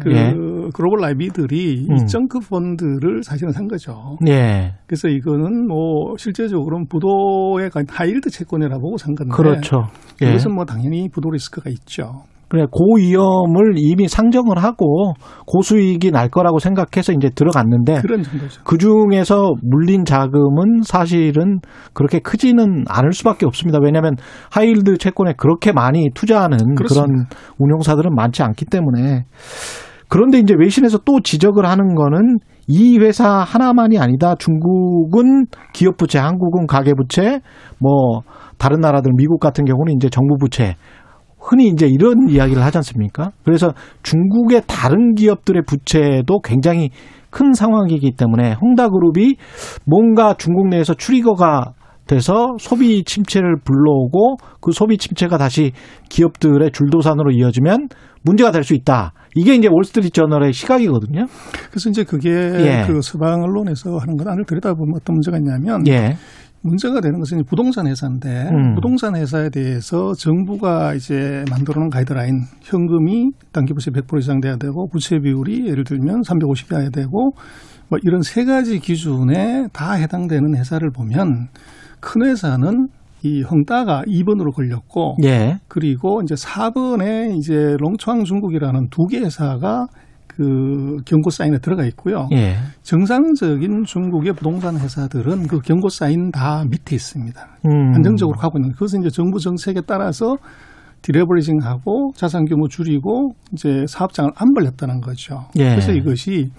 S7: 그
S2: 예.
S7: 글로벌 IB들이
S2: 음.
S7: 이 정크 본드를 사실은 산 거죠.
S2: 예.
S7: 그래서 이거는 뭐 실제적으로는 부도의 high yield 채권이라 보고 산 건데
S2: 그렇죠. 예.
S7: 이것은 뭐 당연히 부도 리스크가 있죠.
S2: 그래 고위험을 이미 상정을 하고 고수익이 날 거라고 생각해서 이제 들어갔는데
S7: 그런 정도죠.
S2: 그 중에서 물린 자금은 사실은 그렇게 크지는 않을 수밖에 없습니다. 왜냐하면 high yield 채권에 그렇게 많이 투자하는 그런
S7: 그렇습니다.
S2: 운용사들은 많지 않기 때문에 그런데 이제 외신에서 또 지적을 하는 거는 이 회사 하나만이 아니다. 중국은 기업 부채, 한국은 가계 부채, 뭐 다른 나라들 미국 같은 경우는 이제 정부 부채 흔히 이제 이런 이야기를 하지 않습니까? 그래서 중국의 다른 기업들의 부채도 굉장히 큰 상황이기 때문에 헝다그룹이 뭔가 중국 내에서 트리거가 돼서 소비 침체를 불러오고 그 소비 침체가 다시 기업들의 줄도산으로 이어지면 문제가 될 수 있다. 이게 이제 월스트리트 저널의 시각이거든요.
S7: 그래서 이제 그게
S2: 예.
S7: 그 서방 언론에서 하는 것 안을 들여다보면 어떤 문제가 있냐면
S2: 예.
S7: 문제가 되는 것은 부동산 회사인데
S2: 음.
S7: 부동산 회사에 대해서 정부가 이제 만들어 놓은 가이드라인 현금이 단기 부채 100% 이상 돼야 되고 부채 비율이 예를 들면 350이어야 되고 뭐 이런 세 가지 기준에 다 해당되는 회사를 보면 큰 회사는 이 헝따가 2번으로 걸렸고
S2: 예.
S7: 그리고 이제 4번에 이제 롱초항 중국이라는 두 개 회사가 그 경고 사인에 들어가 있고요.
S2: 예.
S7: 정상적인 중국의 부동산 회사들은 그 경고 사인 다 밑에 있습니다.
S2: 음.
S7: 안정적으로 가고 있는. 그것은 이제 정부 정책에 따라서 디레버리징하고 자산 규모 줄이고 이제 사업장을 안 벌렸다는 거죠.
S2: 예.
S7: 그래서 이것이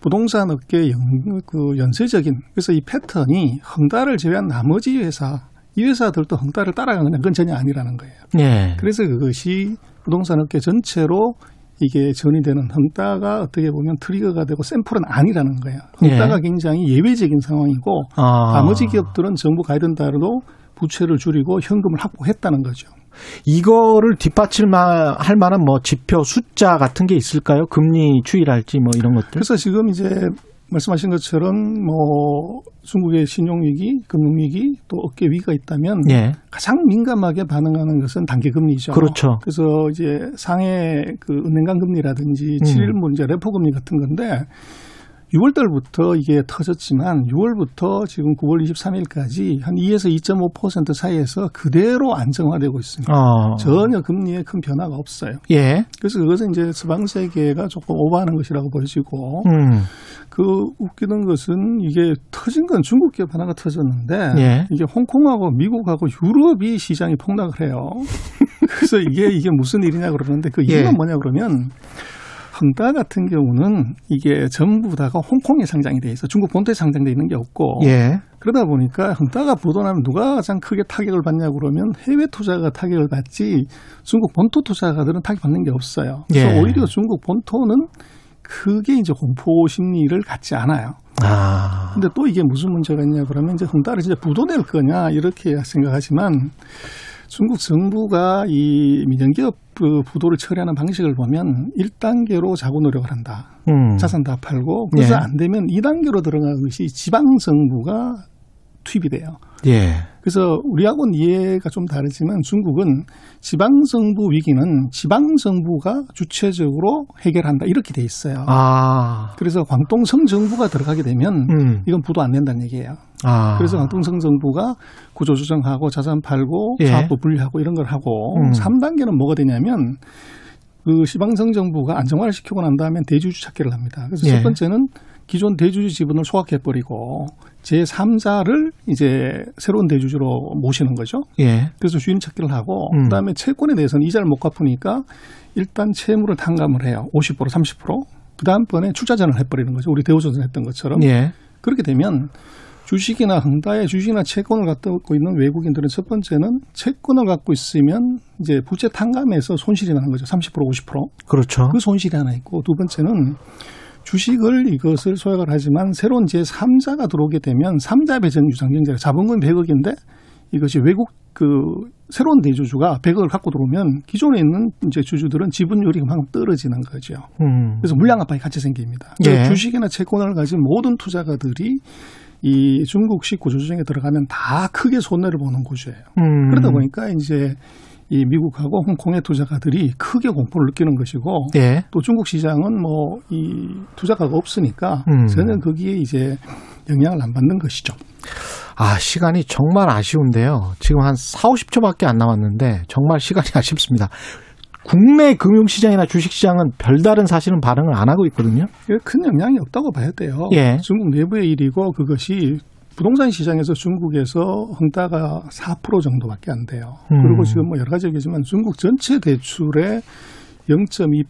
S7: 부동산 업계 연, 그 연쇄적인 그래서 이 패턴이 헝다를 제외한 나머지 회사 이 회사들도 헝다를 따라가는 그건 전혀 아니라는 거예요.
S2: 예.
S7: 그래서 그것이 부동산 업계 전체로 이게 전이되는 헝따가 어떻게 보면 트리거가 되고 샘플은 아니라는 거예요. 헝따가
S2: 예.
S7: 굉장히 예외적인 상황이고
S2: 아.
S7: 나머지 기업들은 정부 따르도 부채를 줄이고 현금을 확보했다는 거죠.
S2: 이거를 뒷받침할 만한 뭐 지표 숫자 같은 게 있을까요? 금리 추이랄지 뭐 이런 것들.
S7: 그래서 지금 이제 말씀하신 것처럼 뭐 중국의 신용 위기, 금융 위기, 또 업계 위기가 있다면
S2: 예.
S7: 가장 민감하게 반응하는 것은 단기 금리죠.
S2: 그렇죠.
S7: 그래서 이제 상해 그 은행간 금리라든지
S2: 음.
S7: 7일 문제 레포 금리 같은 건데 6월 달부터 이게 터졌지만 6월부터 지금 9월 23일까지 한 2에서 2.5% 사이에서 그대로 안정화되고 있습니다.
S2: 어.
S7: 전혀 금리에 큰 변화가 없어요.
S2: 예.
S7: 그래서 그것은 이제 서방 세계가 조금 오버하는 것이라고 보여지고
S2: 음.
S7: 그 웃기는 것은 이게 터진 건 중국 기업 하나가 터졌는데
S2: 예.
S7: 이게 홍콩하고 미국하고 유럽이 시장이 폭락을 해요. 그래서 이게 이게 무슨 일이냐 그러는데 그 이유가
S2: 예.
S7: 뭐냐 그러면 헝다 같은 경우는 이게 전부 다가 홍콩에 상장이 돼 있어 중국 본토에 상장돼 있는 게 없고
S2: 예.
S7: 그러다 보니까 헝다가 부도나면 누가 가장 크게 타격을 받냐 그러면 해외 투자가 타격을 받지 중국 본토 투자가들은 타격 받는 게 없어요. 그래서
S2: 예.
S7: 오히려 중국 본토는 크게 이제 공포 심리를 갖지 않아요.
S2: 아.
S7: 근데 또 이게 무슨 문제가 있냐 그러면 이제 헝다를 진짜 부도낼 거냐 이렇게 생각하지만 중국 정부가 이 민영기업 그 부도를 처리하는 방식을 보면 1단계로 자구 노력을 한다.
S2: 음.
S7: 자산 다 팔고 그래서
S2: 예.
S7: 안 되면 2단계로 들어가는 것이 지방 정부가 투입이 돼요.
S2: 예.
S7: 그래서 우리하고는 이해가 좀 다르지만 중국은 지방정부 위기는 지방정부가 주체적으로 해결한다 이렇게 돼 있어요.
S2: 아.
S7: 그래서 광동성 정부가 들어가게 되면
S2: 음.
S7: 이건 부도 안 된다는 얘기예요.
S2: 아.
S7: 그래서 광동성 정부가 구조조정하고 자산 팔고
S2: 예.
S7: 사업부 분리하고 이런 걸 하고
S2: 음.
S7: 3단계는 뭐가 되냐면 그 시방성 정부가 안정화를 시키고 난 다음에 대주주 찾기를 합니다. 그래서
S2: 예.
S7: 첫 번째는 기존 대주주 지분을 소각해버리고 제3자를 이제 새로운 대주주로 모시는 거죠.
S2: 예.
S7: 그래서 주인 찾기를 하고
S2: 음.
S7: 그다음에 채권에 대해서는 이자를 못 갚으니까 일단 채무를 탕감을 해요. 50% 30%. 그다음번에 출자전을 해버리는 거죠. 우리 대우조선 했던 것처럼.
S2: 예.
S7: 그렇게 되면 주식이나恒大의 주식이나 채권을 갖고 있는 외국인들은 첫 번째는 채권을 갖고 있으면 이제 부채 탕감에서 손실이 나는 거죠. 30% 50%.
S2: 그렇죠.
S7: 그 손실이 하나 있고 두 번째는 주식을 이것을 소액을 하지만 새로운 제3자가 들어오게 되면 3자 배정 유상증자 자본금 100억인데 이것이 외국 그 새로운 대주주가 100억을 갖고 들어오면 기존에 있는 이제 주주들은 지분율이 그만큼 떨어지는 거죠.
S2: 음.
S7: 그래서 물량 압박이 같이 생깁니다.
S2: 예.
S7: 주식이나 채권을 가진 모든 투자가들이 이 중국식 구조조정에 들어가면 다 크게 손해를 보는 구조예요.
S2: 음.
S7: 그러다 보니까 이제 이 미국하고 홍콩의 투자가들이 크게 공포를 느끼는 것이고
S2: 예.
S7: 또 중국 시장은 뭐 이 투자가가 없으니까
S2: 음.
S7: 전혀 거기에 이제 영향을 안 받는 것이죠.
S2: 아, 시간이 정말 아쉬운데요. 지금 한 4, 50초밖에 안 남았는데 정말 시간이 아쉽습니다. 국내 금융시장이나 주식시장은 별다른 사실은 반응을 안 하고 있거든요.
S7: 큰 영향이 없다고 봐야 돼요.
S2: 예.
S7: 중국 내부의 일이고 그것이 부동산 시장에서 중국에서 헝다가 4% 정도밖에 안 돼요.
S2: 음.
S7: 그리고 지금 뭐 여러 가지 얘기지만 중국 전체 대출의 0.2%,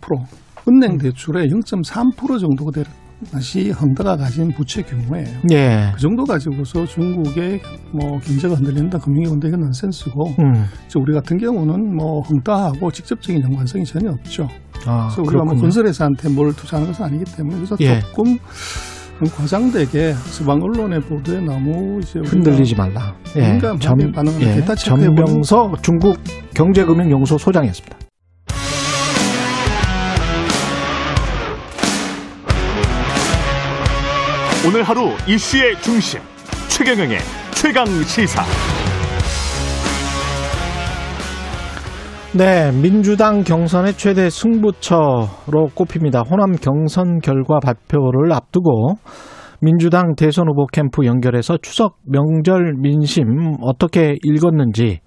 S7: 은행
S2: 음.
S7: 대출의 0.3% 정도가 되는 것이 헝다가 가진 부채 규모예요.
S2: 예.
S7: 그 정도 가지고서 중국의 뭐 경제가 흔들린다, 금융이 흔들린다 넌센스고
S2: 음.
S7: 저 우리 같은 경우는 뭐 헝다하고 직접적인 연관성이 전혀 없죠.
S2: 아,
S7: 그래서 우리가 뭐
S2: 그렇군요.
S7: 건설회사한테 뭘 투자하는 것은 아니기 때문에 그래서
S2: 예.
S7: 조금 과장되게 서방 언론의 보도에 너무 이제
S2: 흔들리지 말라. 예.
S7: 민감하게 반응을 데이터 체크해보는-
S2: 전명서 중국 경제금융연구소 소장이었습니다.
S1: 오늘 하루 이슈의 중심 최경영의 최강 시사.
S2: 네, 민주당 경선의 최대 승부처로 꼽힙니다. 호남 경선 결과 발표를 앞두고 민주당 대선 후보 캠프 연결해서 추석 명절 민심 어떻게 읽었는지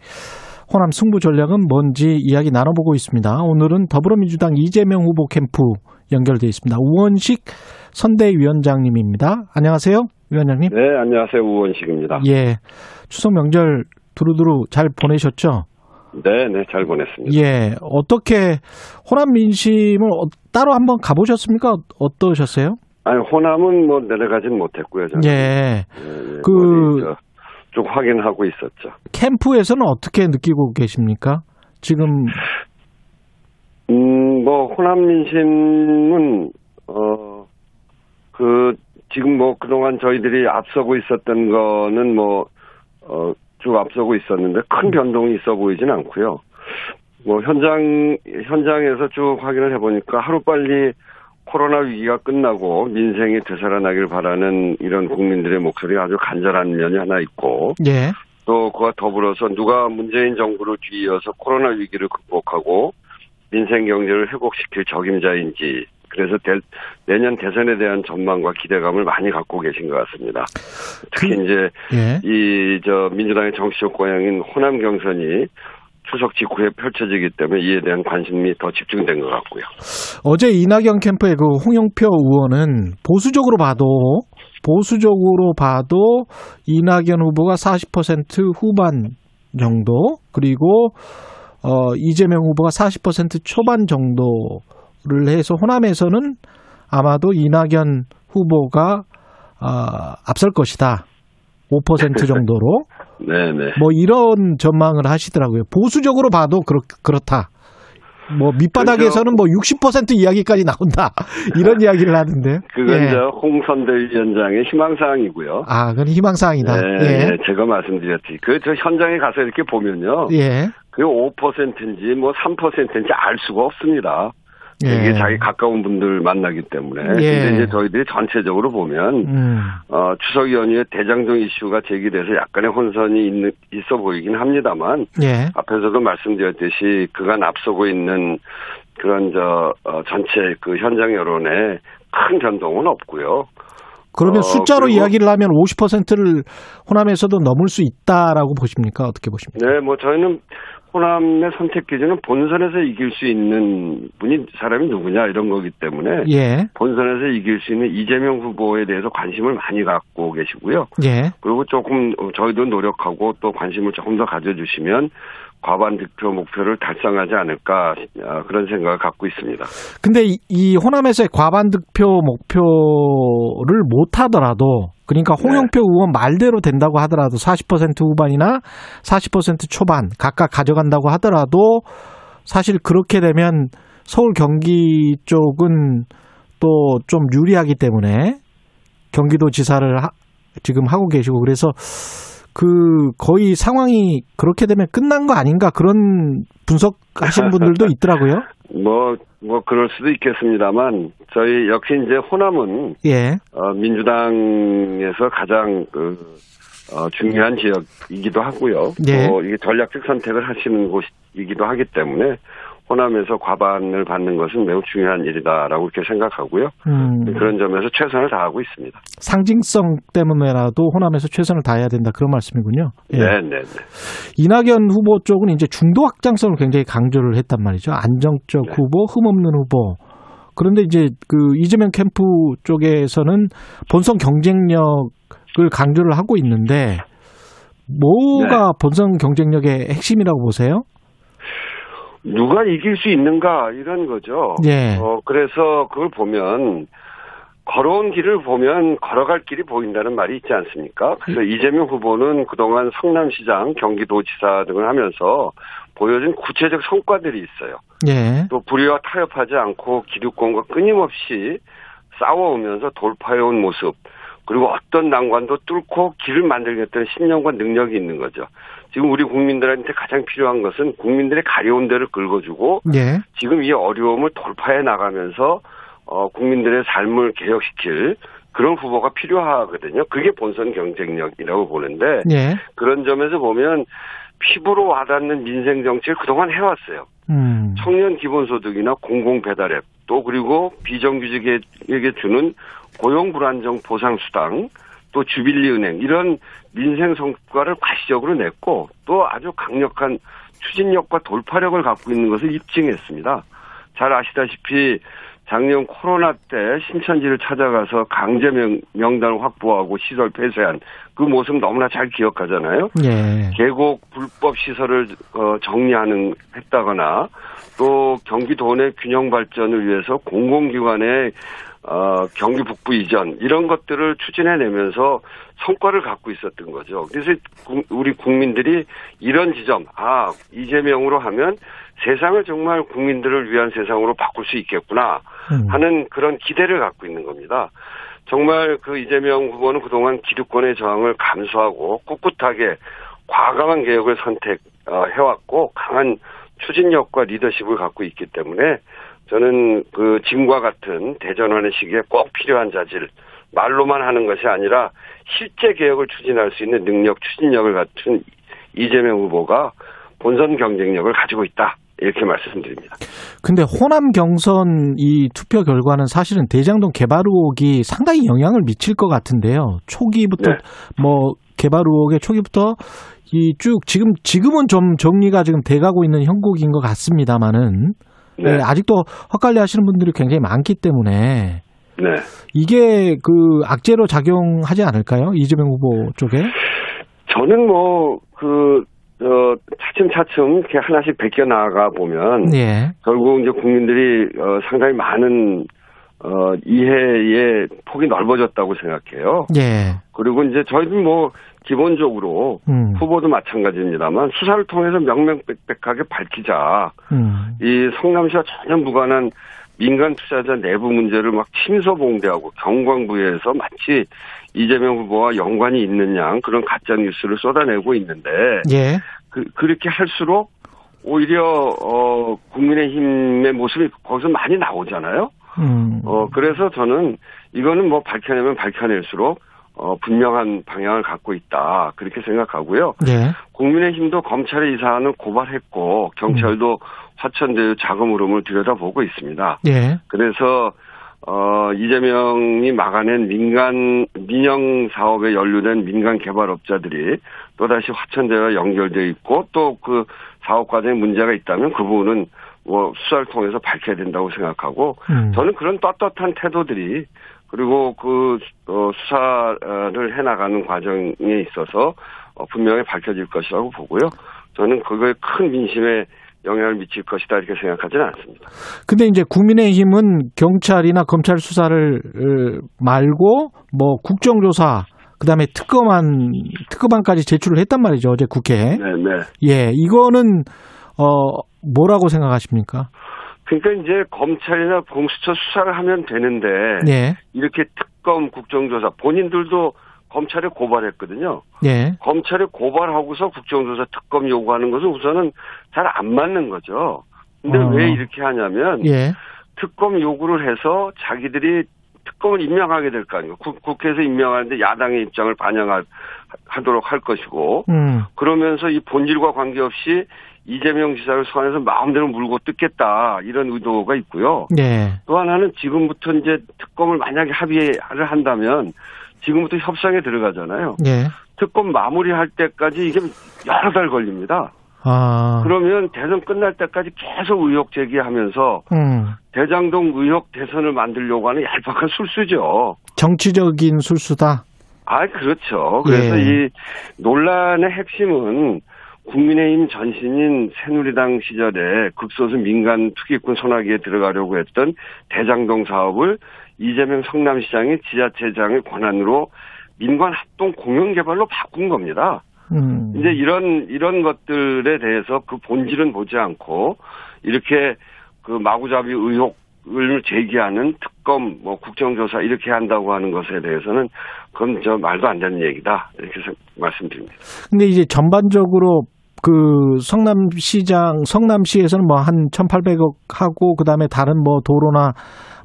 S2: 호남 승부 전략은 뭔지 이야기 나눠보고 있습니다. 오늘은 더불어민주당 이재명 후보 캠프 연결돼 있습니다. 우원식 선대위원장님입니다. 안녕하세요, 위원장님.
S8: 네, 안녕하세요. 우원식입니다.
S2: 예, 추석 명절 두루두루 잘 보내셨죠?
S8: 네, 네, 잘 보냈습니다.
S2: 예, 어떻게 호남 민심을 어- 따로 한번 가보셨습니까? 어떠셨어요?
S8: 아니, 호남은 뭐 내려가진 못했고요. 저는.
S2: 예,
S8: 예, 예.
S2: 그-
S8: 쭉 확인하고 있었죠.
S2: 캠프에서는 어떻게 느끼고 계십니까? 지금
S8: 음, 뭐 호남 민심은 어, 그 지금 뭐 그동안 저희들이 앞서고 있었던 거는 뭐 어, 쭉 앞서고 있었는데 큰 변동이 있어 보이진 않고요. 뭐 현장 현장에서 쭉 확인을 해보니까 하루 빨리 코로나 위기가 끝나고 민생이 되살아나길 바라는 이런 국민들의 목소리가 아주 간절한 면이 하나 있고
S2: 예.
S8: 또 그와 더불어서 누가 문재인 정부를 뒤이어서 코로나 위기를 극복하고 민생 경제를 회복시킬 적임자인지 그래서 대- 내년 대선에 대한 전망과 기대감을 많이 갖고 계신 것 같습니다. 특히
S2: 그-
S8: 이제
S2: 예.
S8: 이저 민주당의 정치적 고향인 호남 경선이 추석 직후에 펼쳐지기 때문에 이에 대한 관심이 더 집중된 것 같고요.
S2: 어제 이낙연 캠프의 그 홍영표 의원은 보수적으로 봐도 보수적으로 봐도 이낙연 후보가 40% 후반 정도 그리고 어 이재명 후보가 40% 초반 정도 를 해서 호남에서는 아마도 이낙연 후보가 아, 앞설 것이다. 5% 정도로
S8: 네네.
S2: 뭐 이런 전망을 하시더라고요. 보수적으로 봐도 그렇, 그렇다. 뭐 밑바닥에서는 뭐 60% 이야기까지 나온다. 이런 이야기를 하던데요.
S8: 그건
S2: 예.
S8: 저 홍선대 위원장의 희망사항이고요.
S2: 아, 그건 희망사항이다.
S8: 네,
S2: 예.
S8: 네, 제가 말씀드렸지. 그 저 현장에 가서 이렇게 보면요.
S2: 예.
S8: 그게 5%인지 뭐 3%인지 알 수가 없습니다.
S2: 예.
S8: 이게 자기 가까운 분들 만나기 때문에.
S2: 예.
S8: 근데 이제 저희들이 전체적으로 보면
S2: 음.
S8: 어, 추석 연휴에 대장동 이슈가 제기돼서 약간의 혼선이 있는, 있어 보이긴 합니다만
S2: 예.
S8: 앞에서도 말씀드렸듯이 그간 앞서고 있는 그런 저 어, 전체 그 현장 여론에 큰 변동은 없고요.
S2: 그러면
S8: 어,
S2: 숫자로 이야기를 하면 50%를 호남에서도 넘을 수 있다라고 보십니까? 어떻게 보십니까?
S8: 네, 뭐 저희는 호남의 선택 기준은 본선에서 이길 수 있는 분이 사람이 누구냐 이런 거기 때문에
S2: 예.
S8: 본선에서 이길 수 있는 이재명 후보에 대해서 관심을 많이 갖고 계시고요.
S2: 예.
S8: 그리고 조금 저희도 노력하고 또 관심을 조금 더 가져주시면 과반 득표 목표를 달성하지 않을까 아, 그런 생각을 갖고 있습니다.
S2: 근데 이, 이 호남에서의 과반 득표 목표를 못 하더라도 그러니까
S8: 네.
S2: 홍영표 의원 말대로 된다고 하더라도 40% 후반이나 40% 초반 각각 가져간다고 하더라도 사실 그렇게 되면 서울 경기 쪽은 또 좀 유리하기 때문에 경기도 지사를 하- 지금 하고 계시고 그래서 그 거의 상황이 그렇게 되면 끝난 거 아닌가 그런 분석하시는 분들도 있더라고요.
S8: 뭐, 뭐, 그럴 수도 있겠습니다만, 저희 역시 이제 호남은,
S2: 예.
S8: 어, 민주당에서 가장 그, 어, 중요한 지역이기도 하고요.
S2: 네.
S8: 또 이게 전략적 선택을 하시는 곳이기도 하기 때문에, 호남에서 과반을 받는 것은 매우 중요한 일이다라고 이렇게 생각하고요.
S2: 음.
S8: 그런 점에서 최선을 다하고 있습니다.
S2: 상징성 때문에라도 호남에서 최선을 다해야 된다 그런 말씀이군요. 예.
S8: 네, 네, 네.
S2: 이낙연 후보 쪽은 이제 중도 확장성을 굉장히 강조를 했단 말이죠. 안정적
S8: 네.
S2: 후보, 흠없는 후보. 그런데 이제 그 이재명 캠프 쪽에서는 본선 경쟁력을 강조를 하고 있는데 뭐가
S8: 네.
S2: 본선 경쟁력의 핵심이라고 보세요?
S8: 누가 이길 수 있는가, 이런 거죠.
S2: 예.
S8: 어, 그래서 그걸 보면, 걸어온 길을 보면 걸어갈 길이 보인다는 말이 있지 않습니까? 그래서 이재명 후보는 그동안 성남시장, 경기도지사 등을 하면서 보여준 구체적 성과들이 있어요.
S2: 예.
S8: 또 불의와 타협하지 않고 기득권과 끊임없이 싸워오면서 돌파해온 모습, 그리고 어떤 난관도 뚫고 길을 만들겠다는 신념과 능력이 있는 거죠. 지금 우리 국민들한테 가장 필요한 것은 국민들의 가려운 데를 긁어주고
S2: 예.
S8: 지금 이 어려움을 돌파해 나가면서 어, 국민들의 삶을 개혁시킬 그런 후보가 필요하거든요. 그게 본선 경쟁력이라고 보는데
S2: 예.
S8: 그런 점에서 보면 피부로 와닿는 민생 정책을 그동안 해왔어요.
S2: 음.
S8: 청년 기본소득이나 공공배달앱 또 그리고 비정규직에게 주는 고용 불안정 보상 수당 또 주빌리은행 이런 민생 성과를 과시적으로 냈고 또 아주 강력한 추진력과 돌파력을 갖고 있는 것을 입증했습니다. 잘 아시다시피 작년 코로나 때 신천지를 찾아가서 강제 명, 명단을 확보하고 시설 폐쇄한 그 모습 너무나 잘 기억하잖아요.
S2: 예.
S8: 계곡 불법 시설을 어, 정리하는 했다거나 또 경기도 내 균형 발전을 위해서 공공기관의 어, 경기 북부 이전 이런 것들을 추진해내면서 성과를 갖고 있었던 거죠. 그래서 구- 우리 국민들이 이런 지점, 아 이재명으로 하면 세상을 정말 국민들을 위한 세상으로 바꿀 수 있겠구나
S2: 음.
S8: 하는 그런 기대를 갖고 있는 겁니다. 정말 그 이재명 후보는 그동안 기득권의 저항을 감수하고 꿋꿋하게 과감한 개혁을 선택해왔고 강한 추진력과 리더십을 갖고 있기 때문에 저는 그 지금과 같은 대전환의 시기에 꼭 필요한 자질 말로만 하는 것이 아니라 실제 개혁을 추진할 수 있는 능력, 추진력을 갖춘 이재명 후보가 본선 경쟁력을 가지고 있다. 이렇게 말씀드립니다.
S2: 근데 호남 경선 이 투표 결과는 사실은 대장동 개발 의혹이 상당히 영향을 미칠 것 같은데요. 초기부터
S8: 네.
S2: 뭐 개발 의혹의 초기부터 이 쭉 지금 지금은 좀 정리가 지금 돼가고 있는 형국인 것 같습니다만은
S8: 네.
S2: 네, 아직도 헛갈려 하시는 분들이 굉장히 많기 때문에
S8: 네.
S2: 이게 그 악재로 작용하지 않을까요? 이재명 후보 쪽에?
S8: 저는 뭐, 그, 어, 차츰차츰 이렇게 하나씩 베껴 나가 보면,
S2: 예.
S8: 결국 이제 국민들이, 어, 상당히 많은, 어, 이해의 폭이 넓어졌다고 생각해요.
S2: 예.
S8: 그리고 이제 저희는 뭐, 기본적으로,
S2: 음.
S8: 후보도 마찬가지입니다만, 수사를 통해서 명명백백하게 밝히자.
S2: 음.
S8: 이 성남시와 전혀 무관한 민간 투자자 내부 문제를 막 침소봉대하고 경광부에서 마치 이재명 후보와 연관이 있는 양 그런 가짜 뉴스를 쏟아내고 있는데
S2: 예.
S8: 그, 그렇게 할수록 오히려 어 국민의힘의 모습이 거기서 많이 나오잖아요.
S2: 음.
S8: 어 그래서 저는 이거는 뭐 밝혀내면 밝혀낼수록 어 분명한 방향을 갖고 있다 그렇게 생각하고요.
S2: 예.
S8: 국민의힘도 검찰의 이 사안을 고발했고 경찰도 화천대유 자금 흐름을 들여다보고 있습니다.
S2: 예.
S8: 그래서 어 이재명이 막아낸 민간 민영 사업에 연루된 민간 개발업자들이 또 다시 화천대유와 연결돼 있고 또 그 사업 과정에 문제가 있다면 그 부분은 뭐 수사를 통해서 밝혀야 된다고 생각하고
S2: 음.
S8: 저는 그런 떳떳한 태도들이 그리고 그 어, 수사를 해나가는 과정에 있어서 어, 분명히 밝혀질 것이라고 보고요. 저는 그거에 큰 민심에 영향을 미칠 것이다 이렇게 생각하지는 않습니다.
S2: 근데 이제 국민의힘은 경찰이나 검찰 수사를 어, 말고 뭐 국정조사 그다음에 특검안 특검안까지 제출을 했단 말이죠 어제 국회에.
S8: 네, 네.
S2: 예, 이거는 어 뭐라고 생각하십니까?
S8: 그러니까 이제 검찰이나 공수처 수사를 하면 되는데
S2: 예,
S8: 이렇게 특검 국정조사 본인들도 검찰에 고발했거든요.
S2: 예,
S8: 검찰에 고발하고서 국정조사 특검 요구하는 것은 우선은 잘 안 맞는 거죠. 근데
S2: 어.
S8: 왜 이렇게 하냐면
S2: 예,
S8: 특검 요구를 해서 자기들이 특검을 임명하게 될 거 아니에요. 국, 국회에서 임명하는데 야당의 입장을 반영하도록 할 것이고
S2: 음,
S8: 그러면서 이 본질과 관계없이 이재명 지사를 소환해서 마음대로 물고 뜯겠다 이런 의도가 있고요.
S2: 예,
S8: 또 하나는 지금부터 이제 특검을 만약에 합의를 한다면 지금부터 협상에 들어가잖아요.
S2: 예.
S8: 특검 마무리할 때까지 이게 여러 달 걸립니다.
S2: 아,
S8: 그러면 대선 끝날 때까지 계속 의혹 제기하면서
S2: 음,
S8: 대장동 의혹 대선을 만들려고 하는 얄팍한 술수죠.
S2: 정치적인 술수다.
S8: 아, 그렇죠. 그래서
S2: 예.
S8: 이 논란의 핵심은 국민의힘 전신인 새누리당 시절에 극소수 민간 투기꾼 손아귀에 들어가려고 했던 대장동 사업을 이재명 성남시장이 지자체장의 권한으로 민관 합동 공영 개발로 바꾼 겁니다.
S2: 음,
S8: 이제 이런 이런 것들에 대해서 그 본질은 보지 않고 이렇게 그 마구잡이 의혹을 제기하는 특검 뭐 국정조사 이렇게 한다고 하는 것에 대해서는 그건 저 말도 안 되는 얘기다 이렇게 생- 말씀드립니다.
S2: 근데 이제 전반적으로 그 성남시장 성남시에서는 뭐 한 1,800억 하고 그다음에 다른 뭐 도로나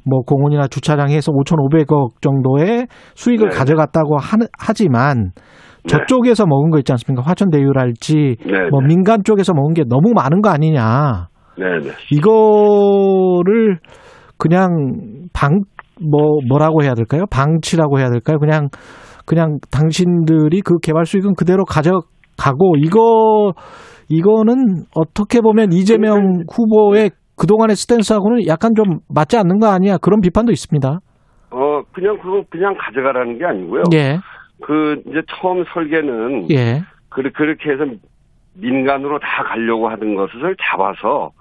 S2: 뭐 공원이나 주차장 해서 5,500억 정도의 수익을
S8: 네.
S2: 가져갔다고 하, 하지만
S8: 네.
S2: 저쪽에서 먹은 거 있지 않습니까? 화천대유랄지
S8: 네,
S2: 뭐
S8: 네.
S2: 민간 쪽에서 먹은 게 너무 많은 거 아니냐.
S8: 네, 네.
S2: 이거를 그냥 방 뭐 뭐라고 해야 될까요? 방치라고 해야 될까요? 그냥 그냥 당신들이 그 개발 수익은 그대로 가져가고 이거 이거는 어떻게 보면 이재명 후보의 그동안의 스탠스하고는 약간 좀 맞지 않는 거 아니야? 그런 비판도 있습니다.
S8: 어 그냥 그거 그냥 가져가라는 게 아니고요.
S2: 예.
S8: 그 이제 처음 설계는
S2: 예.
S8: 그, 그렇게 해서 민간으로 다 가려고 하던 것을 잡아서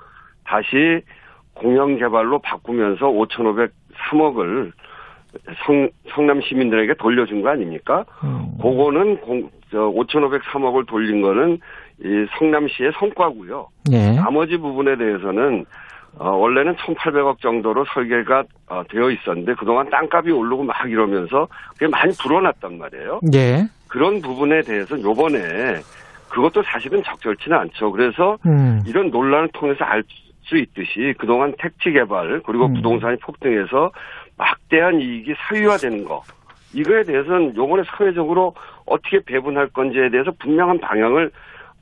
S8: 다시 공영 개발로 바꾸면서 5,503억을 성, 성남 시민들에게 돌려준 거 아닙니까?
S2: 음.
S8: 그거는 공, 저 5,503억을 돌린 거는 이 성남시의 성과고요.
S2: 예.
S8: 나머지 부분에 대해서는 어, 원래는 1,800억 정도로 설계가 어, 되어 있었는데 그동안 땅값이 오르고 막 이러면서 그게 많이 불어났단 말이에요.
S2: 예.
S8: 그런 부분에 대해서 요번에 그것도 사실은 적절치는 않죠. 그래서
S2: 음.
S8: 이런 논란을 통해서 알 수 있듯이 그동안 택지 개발 그리고
S2: 음.
S8: 부동산이 폭등해서 막대한 이익이 사유화되는 거 이거에 대해서는 요번에 사회적으로 어떻게 배분할 건지에 대해서 분명한 방향을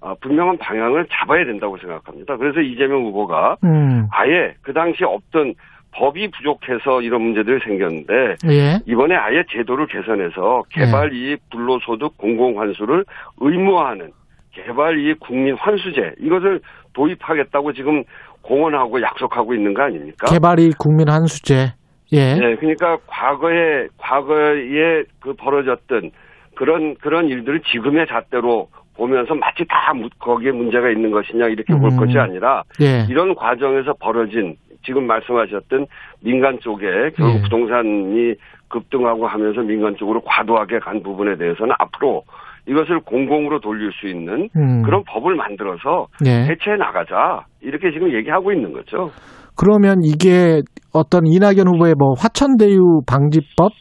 S8: 어, 분명한 방향을 잡아야 된다고 생각합니다. 그래서 이재명 후보가
S2: 음.
S8: 아예 그 당시 없던 법이 부족해서 이런 문제들이 생겼는데
S2: 예.
S8: 이번에 아예 제도를 개선해서 개발 이익 불로소득 공공 환수를 의무화하는 개발 이익 국민 환수제 이것을 도입하겠다고 지금 공언하고 약속하고 있는 거 아닙니까?
S2: 개발이 국민 한 수제. 예.
S8: 네, 그러니까 과거에 과거에 그 벌어졌던 그런 그런 일들을 지금의 잣대로 보면서 마치 다 무- 거기에 문제가 있는 것이냐 이렇게 볼
S2: 음.
S8: 것이 아니라
S2: 예.
S8: 이런 과정에서 벌어진 지금 말씀하셨던 민간 쪽에 결국
S2: 예.
S8: 부동산이 급등하고 하면서 민간 쪽으로 과도하게 간 부분에 대해서는 앞으로 이것을 공공으로 돌릴 수 있는
S2: 음.
S8: 그런 법을 만들어서
S2: 예.
S8: 해체해 나가자 이렇게 지금 얘기하고 있는 거죠.
S2: 그러면 이게 어떤 이낙연 후보의 뭐 화천대유 방지법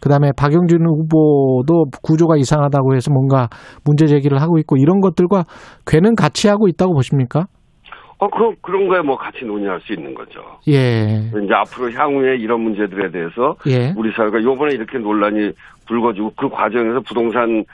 S2: 그다음에 박영준 후보도 구조가 이상하다고 해서 뭔가 문제 제기를 하고 있고 이런 것들과 괴는 같이 하고 있다고 보십니까?
S8: 어, 그, 그런 거에 뭐 같이 논의할 수 있는 거죠.
S2: 예.
S8: 이제 앞으로 향후에 이런 문제들에 대해서
S2: 예.
S8: 우리 사회가 요번에 이렇게 논란이 불거지고 그 과정에서 부동산, 어,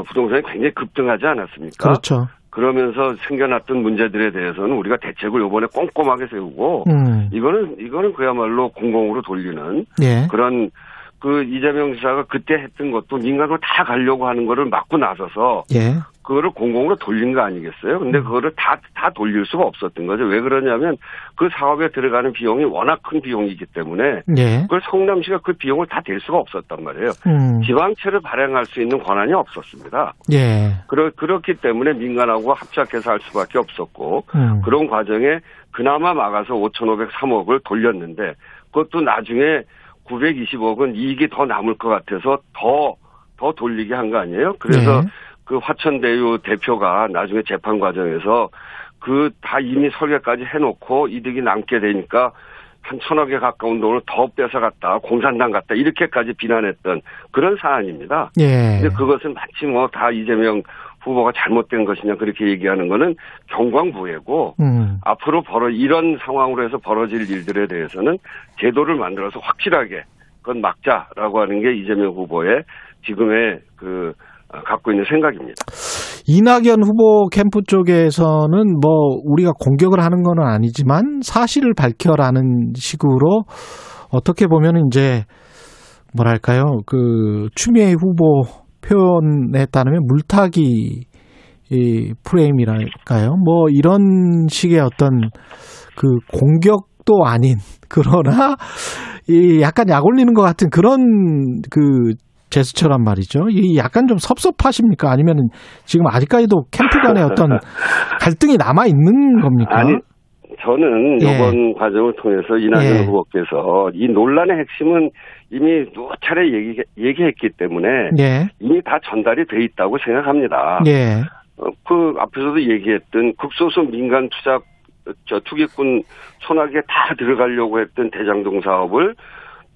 S8: 부동산이 굉장히 급등하지 않았습니까?
S2: 그렇죠.
S8: 그러면서 생겨났던 문제들에 대해서는 우리가 대책을 요번에 꼼꼼하게 세우고
S2: 음.
S8: 이거는, 이거는 그야말로 공공으로 돌리는
S2: 예.
S8: 그런 그 이재명 지사가 그때 했던 것도 민간으로 다 가려고 하는 거를 막고 나서서
S2: 예.
S8: 그거를 공공으로 돌린 거 아니겠어요? 근데
S2: 음.
S8: 그거를 다, 다 돌릴 수가 없었던 거죠. 왜 그러냐면 그 사업에 들어가는 비용이 워낙 큰 비용이기 때문에
S2: 예.
S8: 그걸 성남시가 그 비용을 다 댈 수가 없었단 말이에요.
S2: 음.
S8: 지방채를 발행할 수 있는 권한이 없었습니다.
S2: 예.
S8: 그러, 그렇기 때문에 민간하고 합작해서 할 수밖에 없었고
S2: 음.
S8: 그런 과정에 그나마 막아서 5,503억을 돌렸는데 그것도 나중에 920억은 이익이 더 남을 것 같아서 더, 더 돌리게 한 거 아니에요? 그래서
S2: 네.
S8: 그 화천대유 대표가 나중에 재판 과정에서 그 다 이미 설계까지 해놓고 이득이 남게 되니까 한 천억에 가까운 돈을 더 뺏어갔다, 공산당 갔다, 이렇게까지 비난했던 그런 사안입니다.
S2: 예.
S8: 근데 그것은 마치 뭐 다 이재명 후보가 잘못된 것이냐 그렇게 얘기하는 거는 경광부회고
S2: 음.
S8: 앞으로 벌어 이런 상황으로 해서 벌어질 일들에 대해서는 제도를 만들어서 확실하게 그건 막자라고 하는 게 이재명 후보의 지금의 그 어, 갖고 있는 생각입니다.
S2: 이낙연 후보 캠프 쪽에서는 뭐 우리가 공격을 하는 건 아니지만 사실을 밝혀라는 식으로 어떻게 보면 이제 뭐랄까요 그 추미애 후보 표현에 따르면 물타기 이 프레임이랄까요 뭐 이런 식의 어떤 그 공격도 아닌 그러나 이 약간 약 올리는 것 같은 그런 그 제스처란 말이죠. 이 약간 좀 섭섭하십니까? 아니면 지금 아직까지도 캠프 간에 어떤 갈등이 남아 있는 겁니까?
S8: 아니 저는
S2: 예.
S8: 이번 과정을 통해서 이낙연
S2: 예.
S8: 후보께서 이 논란의 핵심은 이미 두 차례 얘기, 얘기했기 때문에
S2: 예,
S8: 이미 다 전달이 돼 있다고 생각합니다.
S2: 예,
S8: 어, 그 앞에서도 얘기했던 극소수 민간 투자 저 투기꾼 손아귀에 다 들어가려고 했던 대장동 사업을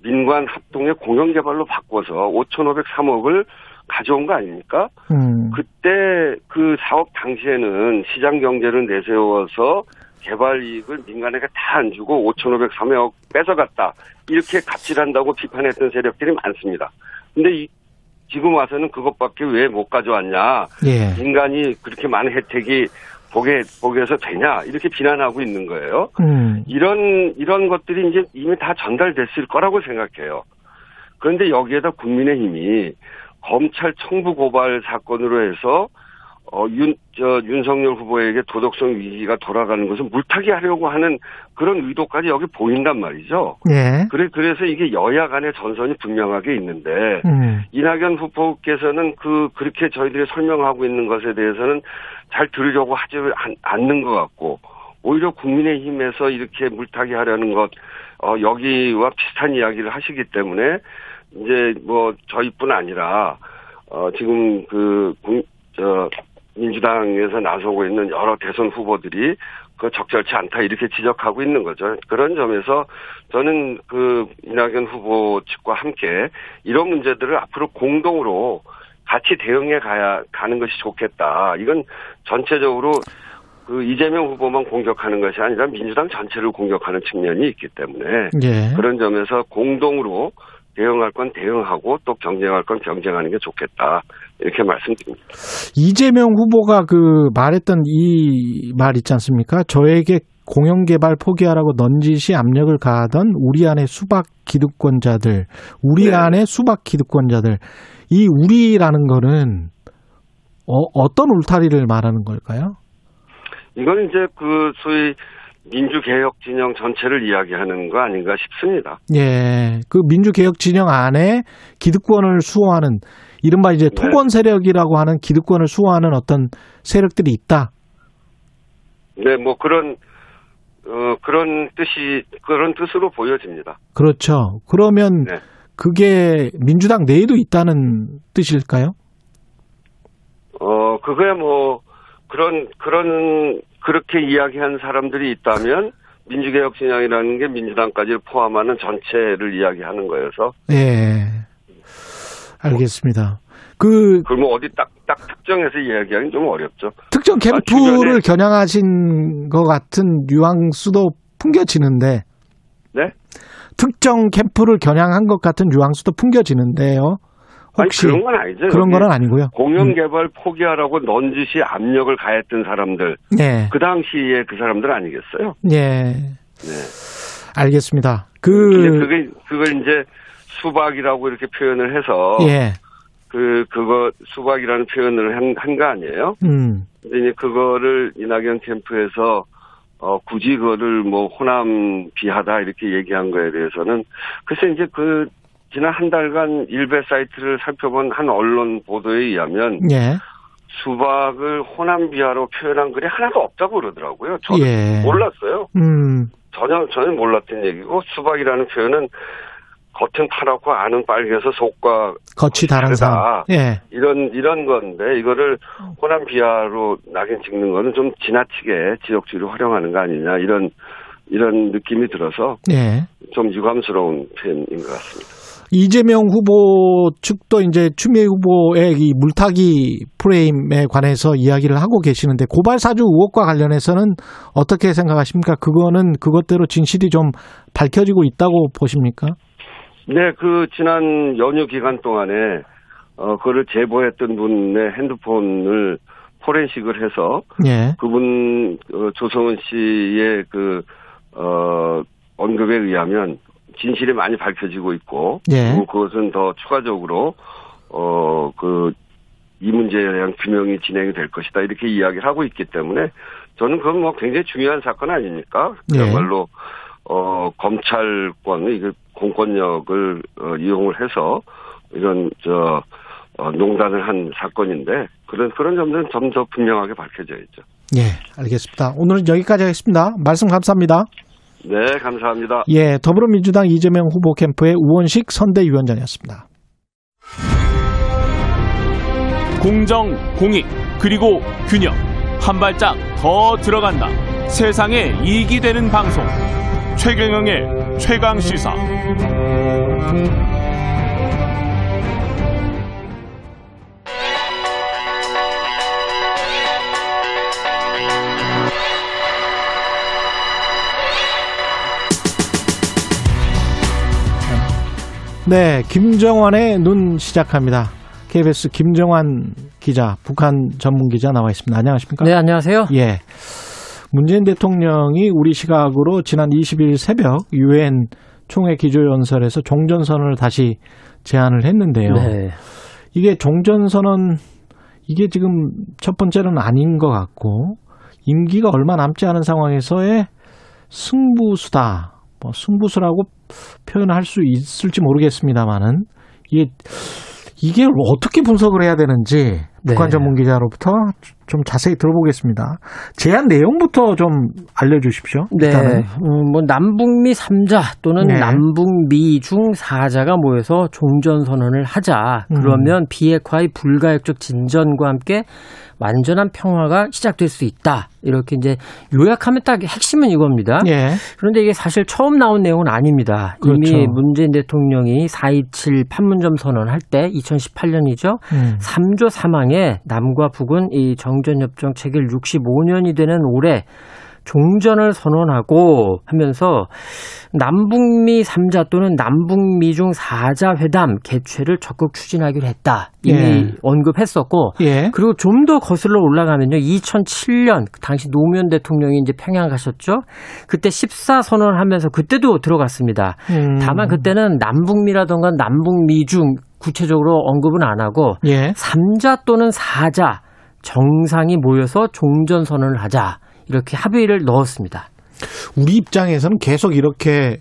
S8: 민관 합동의 공영 개발로 바꿔서 5,503억을 가져온 거 아닙니까?
S2: 음,
S8: 그때 그 사업 당시에는 시장 경제를 내세워서 개발 이익을 민간에게 다 안 주고 5,503억 뺏어갔다. 이렇게 갑질한다고 비판했던 세력들이 많습니다. 근데 이, 지금 와서는 그것밖에 왜 못 가져왔냐.
S2: 예,
S8: 민간이 그렇게 많은 혜택이 보게, 보게해서 되냐. 이렇게 비난하고 있는 거예요.
S2: 음,
S8: 이런, 이런 것들이 이제 이미 다 전달됐을 거라고 생각해요. 그런데 여기에다 국민의힘이 검찰 청부 고발 사건으로 해서 어, 윤, 저, 윤석열 후보에게 도덕성 위기가 돌아가는 것은 물타기 하려고 하는 그런 의도까지 여기 보인단 말이죠.
S2: 예,
S8: 그래, 그래서 이게 여야 간의 전선이 분명하게 있는데,
S2: 음,
S8: 이낙연 후보께서는 그, 그렇게 저희들이 설명하고 있는 것에 대해서는 잘 들으려고 하지 않- 않는 것 같고, 오히려 국민의힘에서 이렇게 물타기 하려는 것, 어, 여기와 비슷한 이야기를 하시기 때문에, 이제 뭐, 저희뿐 아니라, 어, 지금 그, 국- 저, 민주당에서 나서고 있는 여러 대선 후보들이 그 적절치 않다 이렇게 지적하고 있는 거죠. 그런 점에서 저는 그 이낙연 후보 측과 함께 이런 문제들을 앞으로 공동으로 같이 대응해 가야 가는 것이 좋겠다. 이건 전체적으로 그 이재명 후보만 공격하는 것이 아니라 민주당 전체를 공격하는 측면이 있기 때문에
S2: 예.
S8: 그런 점에서 공동으로 대응할 건 대응하고 또 경쟁할 건 경쟁하는 게 좋겠다. 이렇게 말씀드립니다.
S2: 이재명 후보가 그 말했던 이 말 있지 않습니까? 저에게 공영 개발 포기하라고 넌지시 압력을 가하던 우리 안의 수박 기득권자들, 우리
S8: 네.
S2: 안의 수박 기득권자들. 이 우리라는 거는 어, 어떤 울타리를 말하는 걸까요?
S8: 이건 이제 그 소위 민주개혁 진영 전체를 이야기하는 거 아닌가 싶습니다.
S2: 예. 그 민주개혁 진영 안에 기득권을 수호하는 이른바 이제
S8: 네.
S2: 토건 세력이라고 하는 기득권을 수호하는 어떤 세력들이 있다.
S8: 네, 뭐 그런 어 그런 뜻이 그런 뜻으로 보여집니다.
S2: 그렇죠. 그러면
S8: 네.
S2: 그게 민주당 내에도 있다는 뜻일까요?
S8: 어 그거야 뭐 그런 그런 그렇게 이야기한 사람들이 있다면 민주개혁 진영이라는 게 민주당까지 포함하는 전체를 이야기하는 거여서
S2: 예. 알겠습니다. 그
S8: 그걸 뭐 어디 딱 딱 특정해서 이야기하기는 좀 어렵죠.
S2: 특정 캠프를
S8: 주변에-
S2: 겨냥하신 것 같은 뉘앙스도 풍겨지는데
S8: 네?
S2: 특정 캠프를 겨냥한 것 같은 뉘앙스도 풍겨지는데요. 혹시
S8: 아니 그런 건 아니죠.
S2: 그런 거는 아니고요.
S8: 공영
S2: 음.
S8: 개발 포기하라고 넌지시 압력을 가했던 사람들
S2: 예.
S8: 그 당시에 그 사람들 아니겠어요?
S2: 예.
S8: 네.
S2: 알겠습니다. 그
S8: 그게 그걸 이제 수박이라고 이렇게 표현을 해서
S2: 예.
S8: 그 그거 수박이라는 표현을 한한거 아니에요?
S2: 음.
S8: 이제 그거를 이낙연 캠프에서 어 굳이 그거를 뭐 호남 비하다 이렇게 얘기한 거에 대해서는 글쎄 이제 그 지난 한 달간 일베 사이트를 살펴본 한 언론 보도에 의하면
S2: 예.
S8: 수박을 호남 비하로 표현한 글이 하나도 없다고 그러더라고요. 저는
S2: 예.
S8: 몰랐어요.
S2: 음.
S8: 전혀 전혀 몰랐던 얘기고 수박이라는 표현은 겉은 파랗고 안은 빨개서 속과
S2: 거치 다른 상.
S8: 다르다.
S2: 예.
S8: 이런 이런 건데 이거를 호남 비하로 낙인 찍는 거는 좀 지나치게 지역주의를 활용하는 거 아니냐 이런 이런 느낌이 들어서
S2: 예.
S8: 좀 유감스러운 표현인 것 같습니다.
S2: 이재명 후보 측도 이제 추미애 후보의 이 물타기 프레임에 관해서 이야기를 하고 계시는데 고발 사주 의혹과 관련해서는 어떻게 생각하십니까? 그거는 그것대로 진실이 좀 밝혀지고 있다고 보십니까?
S8: 네, 그 지난 연휴 기간 동안에 어 그거를 제보했던 분의 핸드폰을 포렌식을 해서
S2: 예.
S8: 그분 어, 조성은 씨의 그 어 언급에 의하면 진실이 많이 밝혀지고 있고
S2: 예.
S8: 그리고 그것은 더 추가적으로 어 그 이 문제에 대한 규명이 진행이 될 것이다 이렇게 이야기를 하고 있기 때문에 저는 그건 뭐 굉장히 중요한 사건 아닙니까?
S2: 예.
S8: 그야말로 어 검찰권 이게 공권력을 어, 이용을 해서 이런 저 어, 농단을 한 사건인데 그런 그런 점들은 좀 더 분명하게 밝혀져야죠.
S2: 예, 알겠습니다. 오늘은 여기까지 하겠습니다. 말씀 감사합니다.
S8: 네, 감사합니다.
S2: 예, 더불어민주당 이재명 후보 캠프의 우원식 선대위원장이었습니다.
S1: 공정, 공익, 그리고 균형. 한 발짝 더 들어간다. 세상에 이익이 되는 방송. 최경영의 최강 시사.
S2: 네, 김정환의 눈 시작합니다. KBS 김정환 기자, 북한 전문 기자 나와 있습니다. 안녕하십니까?
S9: 네, 안녕하세요.
S2: 예. 문재인 대통령이 우리 시각으로 지난 20일 새벽 유엔 총회 기조연설에서 종전선언을 다시 제안을 했는데요.
S9: 네.
S2: 이게 종전선언 이게 지금 첫 번째는 아닌 것 같고 임기가 얼마 남지 않은 상황에서의 승부수다. 뭐 승부수라고 표현할 수 있을지 모르겠습니다만은 이게 이게 어떻게 분석을 해야 되는지 네. 북한 전문 기자로부터 좀 자세히 들어보겠습니다. 제안 내용부터 좀 알려주십시오.
S9: 네, 음, 뭐 남북미 3자 또는 네. 남북미 중 4자가 모여서 종전 선언을 하자. 그러면 음. 비핵화의 불가역적 진전과 함께 완전한 평화가 시작될 수 있다. 이렇게 이제 요약하면 딱 핵심은 이겁니다. 예. 그런데 이게 사실 처음 나온 내용은 아닙니다. 그렇죠. 이미 문재인 대통령이 4.27 판문점 선언할 때 2018년이죠. 음. 3조 사망에 남과 북은 이 정전협정 체결 65년이 되는 올해 종전을 선언하고 하면서 남북미 3자 또는 남북미 중 4자 회담 개최를 적극 추진하기로 했다. 이미 예. 언급했었고 예. 그리고 좀 더 거슬러 올라가면요. 2007년 당시 노무현 대통령이 이제 평양 가셨죠. 그때 14 선언하면서 그때도 들어갔습니다. 음. 다만 그때는 남북미라던가 남북미 중 구체적으로 언급은 안 하고 예. 3자 또는 4자 정상이 모여서 종전 선언을 하자. 이렇게 합의를 넣었습니다.
S2: 우리 입장에서는 계속 이렇게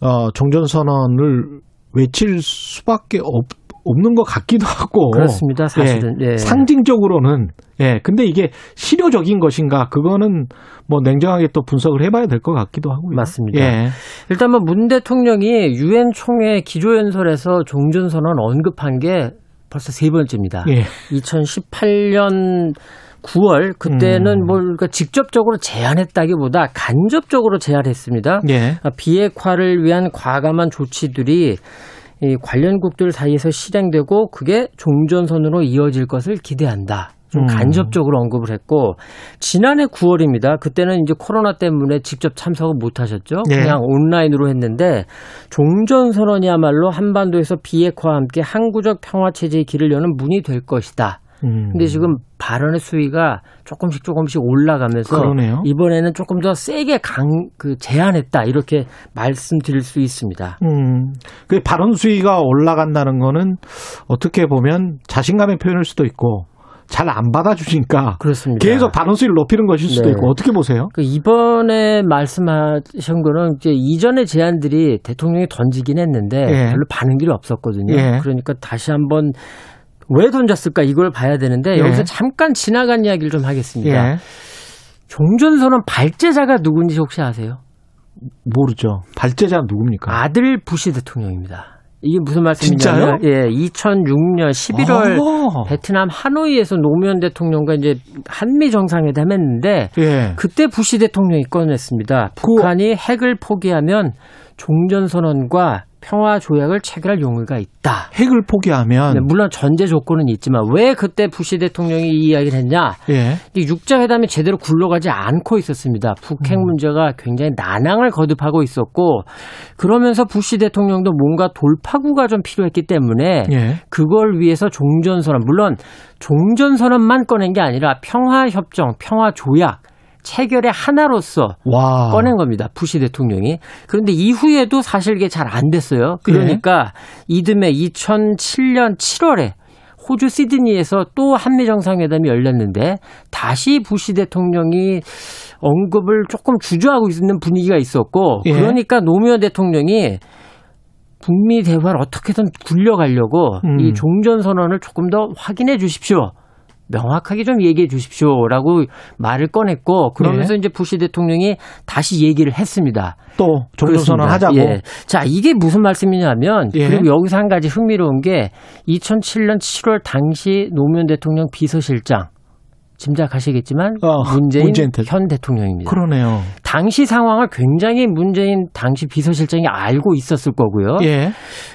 S2: 어, 종전 선언을 외칠 수밖에 없, 없는 것 같기도 하고
S9: 그렇습니다. 사실은
S2: 예, 예. 상징적으로는 예 근데 이게 실효적인 것인가 그거는 뭐 냉정하게 또 분석을 해봐야 될 것 같기도 하고요.
S9: 맞습니다. 예. 일단 뭐 문 대통령이 유엔 총회 기조연설에서 종전선언 언급한 게 벌써 세 번째입니다. 예. 2018년 9월 그때는 음. 뭘 그러니까 직접적으로 제안했다기보다 간접적으로 제안했습니다. 예. 아, 비핵화를 위한 과감한 조치들이 이 관련국들 사이에서 실행되고 그게 종전선으로 이어질 것을 기대한다. 좀 음. 간접적으로 언급을 했고 지난해 9월입니다. 그때는 이제 코로나 때문에 직접 참석을 못 하셨죠. 예. 그냥 온라인으로 했는데 종전 선언이야말로 한반도에서 비핵화와 함께 항구적 평화 체제의 길을 여는 문이 될 것이다. 음. 근데 지금 발언의 수위가 조금씩 조금씩 올라가면서 그러네요. 이번에는 조금 더 세게 강 그 제한했다 이렇게 말씀드릴 수 있습니다. 음.
S2: 그 발언 수위가 올라간다는 거는 어떻게 보면 자신감의 표현일 수도 있고 잘 안 받아주니까 그렇습니다. 계속 발언 수위를 높이는 것일 수도 네. 있고 어떻게 보세요?
S9: 그 이번에 말씀하신 거는 이제 이전의 제안들이 대통령이 던지긴 했는데 예. 별로 반응들이 없었거든요. 예. 그러니까 다시 한번 왜 던졌을까 이걸 봐야 되는데 예. 여기서 잠깐 지나간 이야기를 좀 하겠습니다. 예. 종전선언 발제자가 누군지 혹시 아세요?
S2: 모르죠. 발제자 누굽니까?
S9: 아들 부시 대통령입니다. 이게 무슨 말씀이냐면 예, 2006년 11월 아~ 베트남 하노이에서 노무현 대통령과 이제 한미 정상회담 했는데 예. 그때 부시 대통령이 꺼냈습니다. 북한이 핵을 포기하면 종전 선언과 평화 조약을 체결할 용의가 있다.
S2: 핵을 포기하면
S9: 네, 물론 전제 조건은 있지만 왜 그때 부시 대통령이 이 이야기를 했냐? 예. 육자 회담이 제대로 굴러가지 않고 있었습니다. 북핵 음. 문제가 굉장히 난항을 거듭하고 있었고 그러면서 부시 대통령도 뭔가 돌파구가 좀 필요했기 때문에 예. 그걸 위해서 종전 선언 물론 종전 선언만 꺼낸 게 아니라 평화 협정, 평화 조약 체결의 하나로서 와. 꺼낸 겁니다. 부시 대통령이. 그런데 이후에도 사실 이게 잘 안 됐어요. 그러니까 예. 이듬해 2007년 7월에 호주 시드니에서 또 한미 정상회담이 열렸는데 다시 부시 대통령이 언급을 조금 주저하고 있는 분위기가 있었고 예. 그러니까 노무현 대통령이 북미 대화를 어떻게든 굴려가려고 음. 이 종전 선언을 조금 더 확인해 주십시오. 명확하게 좀 얘기해 주십시오라고 말을 꺼냈고 그러면서 네. 이제 부시 대통령이 다시 얘기를 했습니다.
S2: 또 종전선언 하자고. 예.
S9: 자 이게 무슨 말씀이냐면 예. 그리고 여기서 한 가지 흥미로운 게 2007년 7월 당시 노무현 대통령 비서실장 짐작하시겠지만 어, 문재인, 문재인 현 대통령입니다.
S2: 그러네요.
S9: 당시 상황을 굉장히 문재인 당시 비서실장이 알고 있었을 거고요. 예.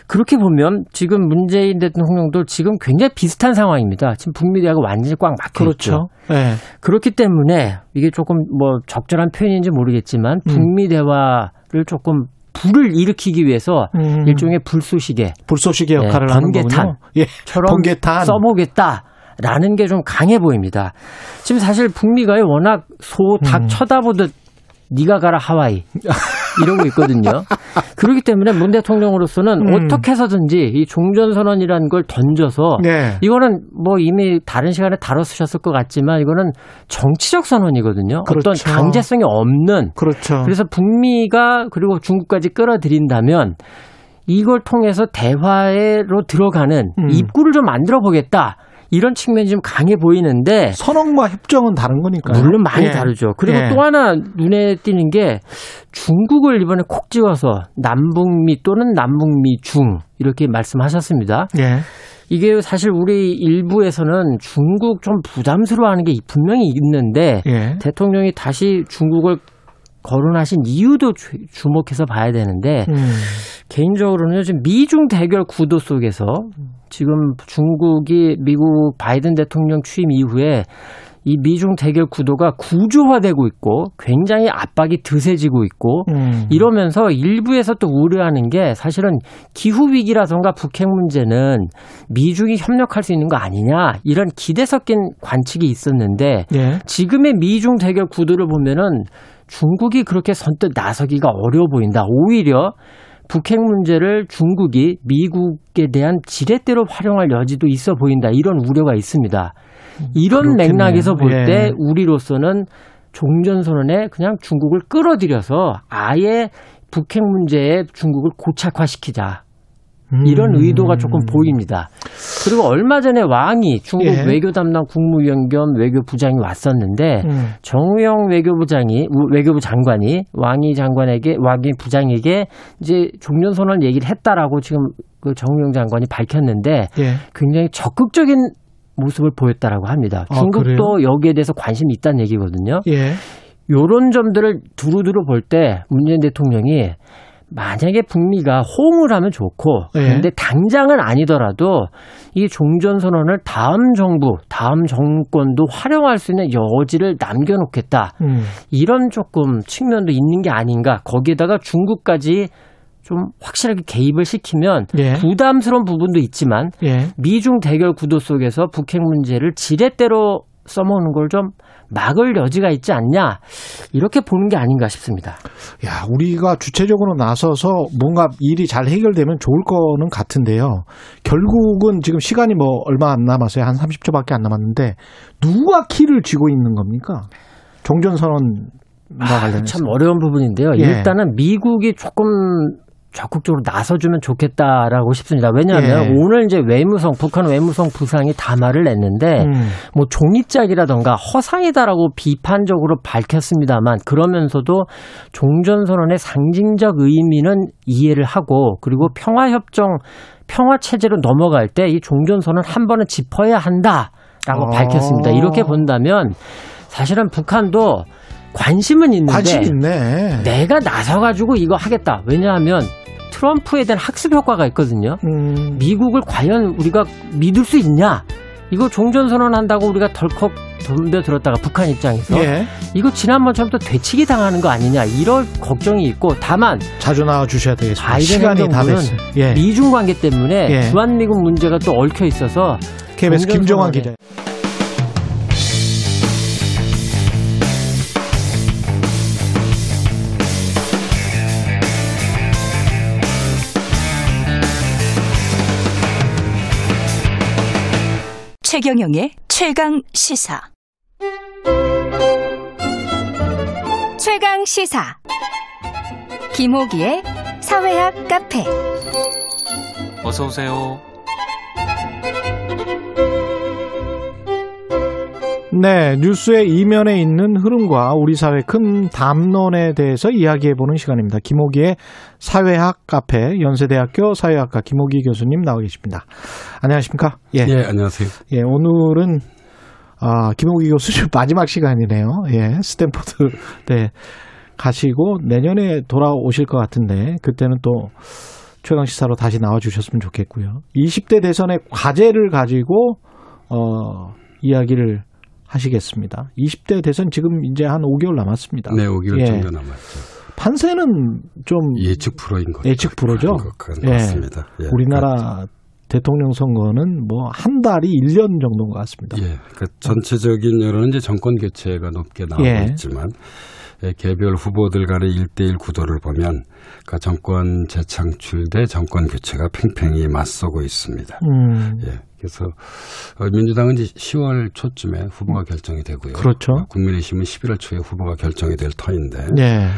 S9: 그렇게 보면 지금 문재인 대통령도 지금 굉장히 비슷한 상황입니다. 지금 북미 대화가 완전히 꽉 막혀 그렇죠. 있죠. 예. 그렇기 때문에 이게 조금 뭐 적절한 표현인지 모르겠지만 음. 북미 대화를 조금 불을 일으키기 위해서 음. 일종의 불쏘시개,
S2: 불쏘시개 역할을 예, 하는 거군요.
S9: 예, 번개탄 써보겠다. 라는 게 좀 강해 보입니다. 지금 사실 북미가 워낙 소, 닭 음. 쳐다보듯 니가 가라 하와이 이러고 있거든요. 그렇기 때문에 문 대통령으로서는 음. 어떻게 해서든지 이 종전선언이라는 걸 던져서 네. 이거는 뭐 이미 다른 시간에 다뤘으셨을 것 같지만 이거는 정치적 선언이거든요. 그렇죠. 어떤 강제성이 없는. 그렇죠. 그래서 북미가 그리고 중국까지 끌어들인다면 이걸 통해서 대화로 들어가는 음. 입구를 좀 만들어 보겠다. 이런 측면이 좀 강해 보이는데
S2: 선언과 협정은 다른 거니까
S9: 물론 많이
S2: 예.
S9: 다르죠. 그리고
S2: 예.
S9: 또 하나 눈에 띄는 게 중국을 이번에 콕 집어서 남북미 또는 남북미 중 이렇게 말씀하셨습니다.
S2: 예.
S9: 이게 사실 우리 일부에서는 중국 좀 부담스러워하는 게 분명히 있는데
S2: 예.
S9: 대통령이 다시 중국을 거론하신 이유도 주- 주목해서 봐야 되는데
S2: 음.
S9: 개인적으로는 지금 미중 대결 구도 속에서 지금 중국이 미국 바이든 대통령 취임 이후에 이 미중 대결 구도가 구조화되고 있고 굉장히 압박이 드세지고 있고
S2: 음.
S9: 이러면서 일부에서 또 우려하는 게 사실은 기후 위기라던가 북핵 문제는 미중이 협력할 수 있는 거 아니냐 이런 기대 섞인 관측이 있었는데
S2: 예.
S9: 지금의 미중 대결 구도를 보면은 중국이 그렇게 선뜻 나서기가 어려워 보인다. 오히려 북핵 문제를 중국이 미국에 대한 지렛대로 활용할 여지도 있어 보인다. 이런 우려가 있습니다. 이런
S2: 그렇겠네요.
S9: 맥락에서 볼
S2: 예.
S9: 때 우리로서는 종전선언에 그냥 중국을 끌어들여서 아예 북핵 문제에 중국을 고착화시키자. 이런
S2: 음.
S9: 의도가 조금 보입니다. 그리고 얼마 전에 왕이 중국
S2: 예.
S9: 외교 담당 국무위원 겸 외교부장이 왔었는데
S2: 음.
S9: 정우영 외교부장이 외교부 장관이 왕이 장관에게 왕이 부장에게 이제 종전 선언 얘기를 했다라고 지금 그 정우영 장관이 밝혔는데
S2: 예.
S9: 굉장히 적극적인 모습을 보였다라고 합니다.
S2: 아,
S9: 중국도 여기에 대해서 관심이 있다는 얘기거든요.
S2: 예.
S9: 요런 점들을 두루두루 볼 때 문재인 대통령이 만약에 북미가 호응을 하면 좋고
S2: 예.
S9: 그런데 당장은 아니더라도 이 종전 선언을 다음 정부, 다음 정권도 활용할 수 있는 여지를 남겨 놓겠다.
S2: 음.
S9: 이런 조금 측면도 있는 게 아닌가. 거기에다가 중국까지 좀 확실하게 개입을 시키면
S2: 예.
S9: 부담스러운 부분도 있지만
S2: 예.
S9: 미중 대결 구도 속에서 북핵 문제를 지렛대로 써먹는 걸 좀 막을 여지가 있지 않냐 이렇게 보는 게 아닌가 싶습니다.
S2: 야, 우리가 주체적으로 나서서 뭔가 일이 잘 해결되면 좋을 거는 같은데요. 결국은 지금 시간이 뭐 얼마 안 남았어요. 한 30초밖에 안 남았는데 누가 키를 쥐고 있는 겁니까? 종전선언과 관련해서.
S9: 참 어려운 부분인데요.
S2: 예.
S9: 일단은 미국이 조금 적극적으로 나서주면 좋겠다라고 싶습니다. 왜냐하면
S2: 예.
S9: 오늘 이제 외무성 북한 외무성 부상이 담화를 냈는데
S2: 음.
S9: 뭐 종이짝이라던가 허상이다라고 비판적으로 밝혔습니다만 그러면서도 종전선언의 상징적 의미는 이해를 하고 그리고 평화협정 평화 체제로 넘어갈 때 이 종전선언 한 번은 짚어야 한다라고
S2: 어.
S9: 밝혔습니다. 이렇게 본다면 사실은 북한도 관심은 있는데
S2: 관심 있네.
S9: 내가 나서가지고 이거 하겠다. 왜냐하면 트럼프에 대한 학습 효과가 있거든요.
S2: 음.
S9: 미국을 과연 우리가 믿을 수 있냐? 이거 종전선언 한다고 우리가 덜컥 덤벼들었다가 북한 입장에서
S2: 예.
S9: 이거 지난번처럼 또 되치기 당하는 거 아니냐 이런 걱정이 있고 다만
S2: 자주 나와 주셔야 되겠습니다.
S9: 바이든
S2: 시간이 다 됐어요. 예.
S9: 미중 관계 때문에
S2: 예.
S9: 주한미군 문제가 또 얽혀 있어서
S2: KBS 김종환 기자.
S3: 최경영의 최강 시사.
S10: 최강 시사 김호기의 사회학 카페
S11: 어서 오세요.
S2: 네, 뉴스의 이면에 있는 흐름과 우리 사회 큰 담론에 대해서 이야기해보는 시간입니다. 김호기의 사회학 카페, 연세대학교 사회학과 김호기 교수님 나와 계십니다. 안녕하십니까? 예.
S12: 예, 안녕하세요.
S2: 예, 오늘은, 아, 김호기 교수님 마지막 시간이네요. 예, 스탠포드, 네, 가시고 내년에 돌아오실 것 같은데, 그때는 또 최강 시사로 다시 나와 주셨으면 좋겠고요. 20대 대선의 과제를 가지고, 어, 이야기를 하시겠습니다. 20대 대선 지금 이제 한 5개월 남았습니다.
S12: 네, 5개월
S2: 예.
S12: 정도 남았죠.
S2: 판세는 좀
S12: 예측 불허인 것
S2: 예측 불허죠.
S12: 것
S2: 예.
S12: 같습니다. 예,
S2: 우리나라 대통령 선거는 뭐 한 달이 1년 정도인 것 같습니다.
S12: 예, 그 전체적인 여론은 이제 정권 교체가 높게 나오고
S2: 예.
S12: 있지만 예, 개별 후보들 간의 1대1 구도를 보면 그 정권 재창출 대 정권 교체가 팽팽히 맞서고 있습니다.
S2: 음.
S12: 예. 그래서 어, 민주당은 이제 10월 초쯤에 후보가 결정이 되고요.
S2: 그렇죠.
S12: 어, 국민의힘은 11월 초에 후보가 결정이 될 터인데
S2: 예.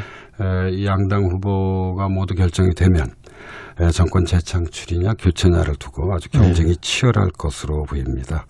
S12: 이 양당 후보가 모두 결정이 되면 정권 재창출이냐 교체냐를 두고 아주 경쟁이 네. 치열할 것으로 보입니다.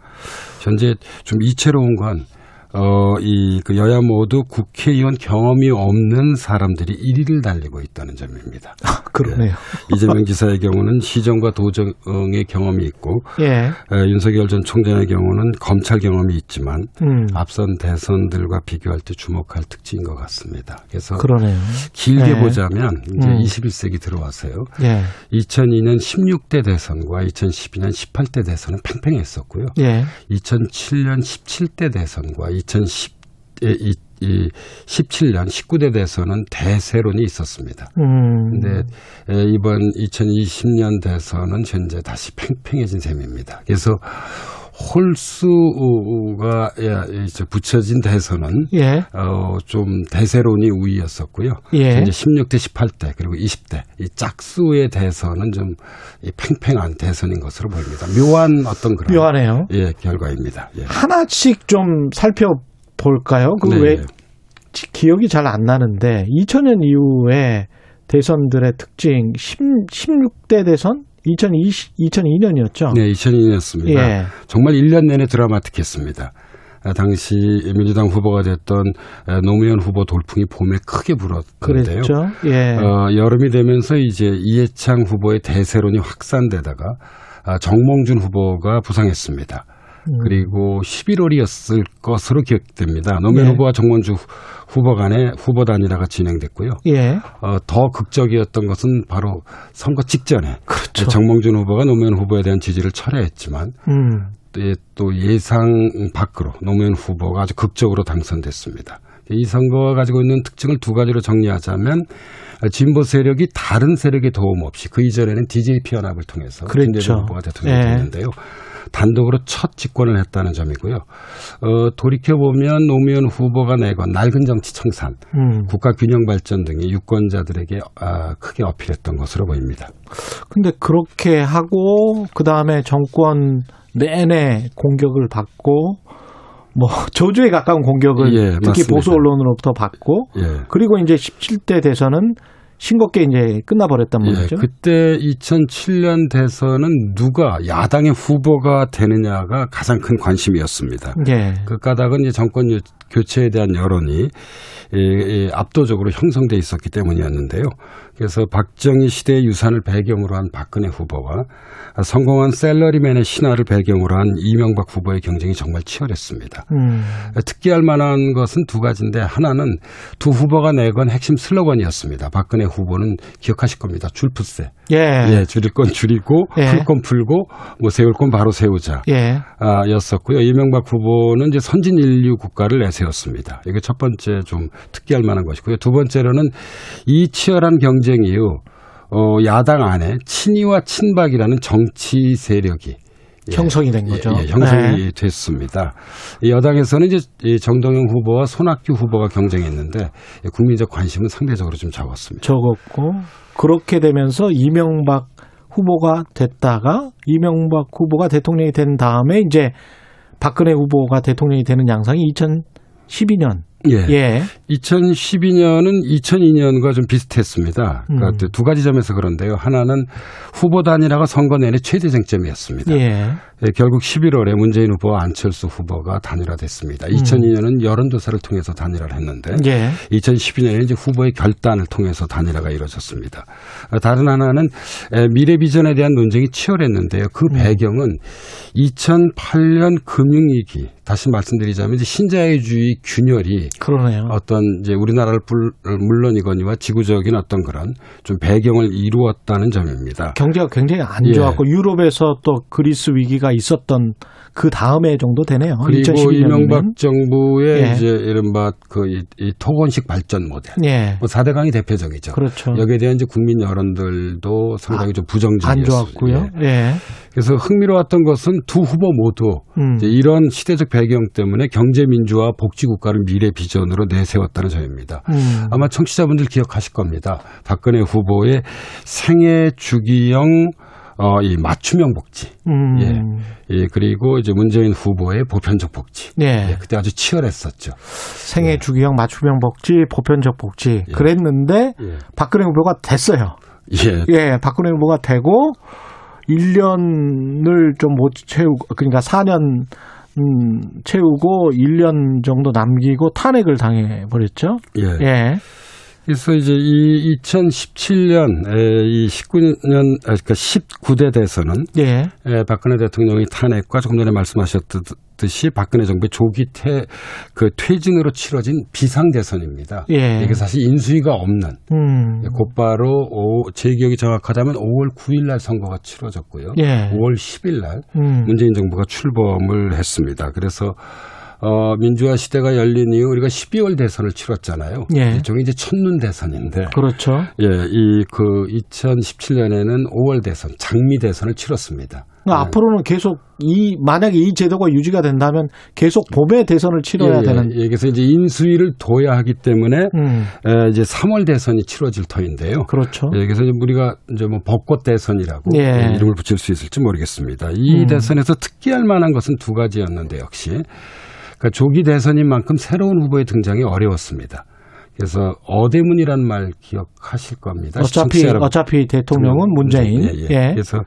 S12: 현재 좀 이채로운 건 어, 이, 그 여야 모두 국회의원 경험이 없는 사람들이 1위를 달리고 있다는 점입니다.
S2: 아, 그러네요. 네.
S12: 이재명 지사의 경우는 시정과 도정의 경험이 있고, 예. 에, 윤석열 전 총장의 경우는 검찰 경험이 있지만, 음. 앞선 대선들과 비교할 때 주목할 특징인 것 같습니다. 그래서
S2: 그러네요.
S12: 길게 예. 보자면 이제 음. 21세기 들어와서요. 예. 2002년 16대 대선과 2012년 18대 대선은 팽팽했었고요. 예. 2007년 17대 대선과 2010, 이, 이 17년 19대 대선은 대세론이 있었습니다. 음. 근데 이번 2020년 대선은 현재 다시 팽팽해진 셈입니다. 그래서 홀수가 붙여진 대선은 예. 어, 좀 대세론이 우위였었고요. 예. 이제 16대 18대 그리고 20대 이 짝수의 대선은 좀 팽팽한 대선인 것으로 보입니다. 묘한 어떤 그런
S2: 묘하네요.
S12: 예, 결과입니다. 예.
S2: 하나씩 좀 살펴볼까요? 그왜 네. 기억이 잘 안 나는데 2000년 이후에 대선들의 특징 10, 16대 대선 2020, 2002년이었죠?
S12: 네, 2002년이었습니다. 예. 정말 1년 내내 드라마틱했습니다. 아, 당시 민주당 후보가 됐던 아, 노무현 후보 돌풍이 봄에 크게 불었는데요.
S2: 그랬죠. 예.
S12: 어, 여름이 되면서 이제 이해창 후보의 대세론이 확산되다가 아, 정몽준 후보가 부상했습니다. 음. 그리고 11월이었을 것으로 기억됩니다. 노무현 예. 후보와 정몽준 후보 간의 후보 단일화가 진행됐고요. 예. 어, 더 극적이었던 것은 바로 선거 직전에 그렇죠. 정몽준 후보가 노무현 후보에 대한 지지를 철회했지만 음. 또 예상 밖으로 노무현 후보가 아주 극적으로 당선됐습니다. 이 선거가 가지고 있는 특징을 두 가지로 정리하자면 진보 세력이 다른 세력의 도움 없이 그 이전에는 DJP 연합을 통해서 그렇죠. 김대중 후보가 대통령이 예. 됐는데요. 단독으로 첫 집권을 했다는 점이고요. 어, 돌이켜 보면 노무현 후보가 내건 낡은 정치 청산, 음. 국가 균형 발전 등이 유권자들에게 아, 크게 어필했던 것으로 보입니다.
S2: 근데 그렇게 하고 그 다음에 정권 내내 공격을 받고 뭐 저주에 가까운 공격을 예, 특히 맞습니다. 보수 언론으로부터 받고 예. 그리고 이제 17대 대선은 싱겁게 이제 끝나버렸단 예, 말이죠.
S12: 예, 그때 2007년 대선은 누가 야당의 후보가 되느냐가 가장 큰 관심이었습니다. 예. 그 까닭은 이제 정권 교체에 대한 여론이 압도적으로 형성돼 있었기 때문이었는데요. 그래서 박정희 시대의 유산을 배경으로 한 박근혜 후보와 성공한 셀러리맨의 신화를 배경으로 한 이명박 후보의 경쟁이 정말 치열했습니다. 음. 특기할 만한 것은 두 가지인데 하나는 두 후보가 내건 핵심 슬로건이었습니다. 박근혜 후보는 기억하실 겁니다. 줄푸세. 예. 예 줄일 건 줄이고 예. 풀건 풀고 뭐 세울 건 바로 세우자. 예. 아, 였었고요. 이명박 후보는 이제 선진 인류 국가를 내세웠습니다. 이게 첫 번째 좀 특기할 만한 것이고요. 두 번째로는 이 치열한 경쟁 이후 어, 야당 안에 친이와 친박이라는 정치 세력이
S2: 예, 형성이 된 거죠.
S12: 예, 예, 형성이 네. 됐습니다. 여당에서는 이제 정동영 후보와 손학규 후보가 경쟁했는데 국민적 관심은 상대적으로 좀 적었습니다.
S2: 적었고 그렇게 되면서 이명박 후보가 됐다가 이명박 후보가 대통령이 된 다음에 이제 박근혜 후보가 대통령이 되는 양상이 2012년
S12: 예. 예. 2012년은 2002년과 좀 비슷했습니다. 그러니까 음. 두 가지 점에서 그런데요. 하나는 후보 단일화가 선거 내내 최대 쟁점이었습니다. 예. 예, 결국 11월에 문재인 후보와 안철수 후보가 단일화됐습니다. 2002년은 음. 여론조사를 통해서 단일화를 했는데 예. 2012년에 이제 후보의 결단을 통해서 단일화가 이루어졌습니다. 다른 하나는 미래 비전에 대한 논쟁이 치열했는데요. 그 음. 배경은 2008년 금융위기 다시 말씀드리자면 이제 신자유주의 균열이 그러네요. 어떤 이제 우리나라를 물론이거니와 지구적인 어떤 그런 좀 배경을 이루었다는 점입니다.
S2: 경제가 굉장히 안 좋았고 예. 유럽에서 또 그리스 위기가 있었던 그 다음에 정도 되네요.
S12: 그리고 2012년이면. 이명박 정부의 예. 이제 이른바 그이 이 토건식 발전 모델. 예. 뭐 4대 강이 대표적이죠. 그렇죠. 여기에 대한 이제 국민 여론들도 상당히 아, 좀
S2: 좋았고요. 예. 예.
S12: 그래서 흥미로웠던 것은 두 후보 모두 음. 이런 시대적 배경 때문에 경제 민주화 복지 국가를 미래 비전으로 내세웠다는 점입니다. 음. 아마 청취자분들 기억하실 겁니다. 박근혜 후보의 생애 주기형 어, 이 맞춤형 복지. 음. 예. 예. 그리고 이제 문재인 후보의 보편적 복지. 예. 예. 그때 아주 치열했었죠.
S2: 생애 예. 주기형 맞춤형 복지, 보편적 복지. 예. 그랬는데 예. 박근혜 후보가 됐어요. 예. 예. 박근혜 후보가 되고 1년을 좀 못 채우고 그러니까 4년 음, 채우고 1년 정도 남기고 탄핵을 당해 버렸죠.
S12: 예. 예. 그래서 이제 이 2017년 이 19년 아, 그러니까 19대 대선은 예. 박근혜 대통령이 탄핵과 조금 전에 말씀하셨듯이 박근혜 정부의 조기 퇴, 그 퇴진으로 치러진 비상 대선입니다. 예. 이게 사실 인수위가 없는 음. 곧바로 오, 제 기억이 정확하다면 5월 9일 날 선거가 치러졌고요. 예. 5월 10일 날 음. 문재인 정부가 출범을 했습니다. 그래서 어, 민주화 시대가 열린 이후 우리가 12월 대선을 치렀잖아요. 예. 이쪽이 이제 첫눈 대선인데.
S2: 그렇죠.
S12: 예, 이 그 2017년에는 5월 대선, 장미 대선을 치렀습니다.
S2: 그러니까 네. 앞으로는 계속 이 만약에 이 제도가 유지가 된다면 계속 봄에 대선을 치러야 예, 되는.
S12: 예, 그래서 이제 인수위를 둬야 하기 때문에 음. 에, 이제 3월 대선이 치러질 터인데요.
S2: 그렇죠.
S12: 예, 그래서 우리가 이제 뭐 벚꽃 대선이라고 예. 이름을 붙일 수 있을지 모르겠습니다. 이 음. 대선에서 특기할 만한 것은 두 가지였는데 역시 그러니까 조기 대선인 만큼 새로운 후보의 등장이 어려웠습니다. 그래서 어대문이란 말 기억하실 겁니다.
S2: 어차피 어차피 대통령은 문재인. 예, 예.
S12: 예. 그래서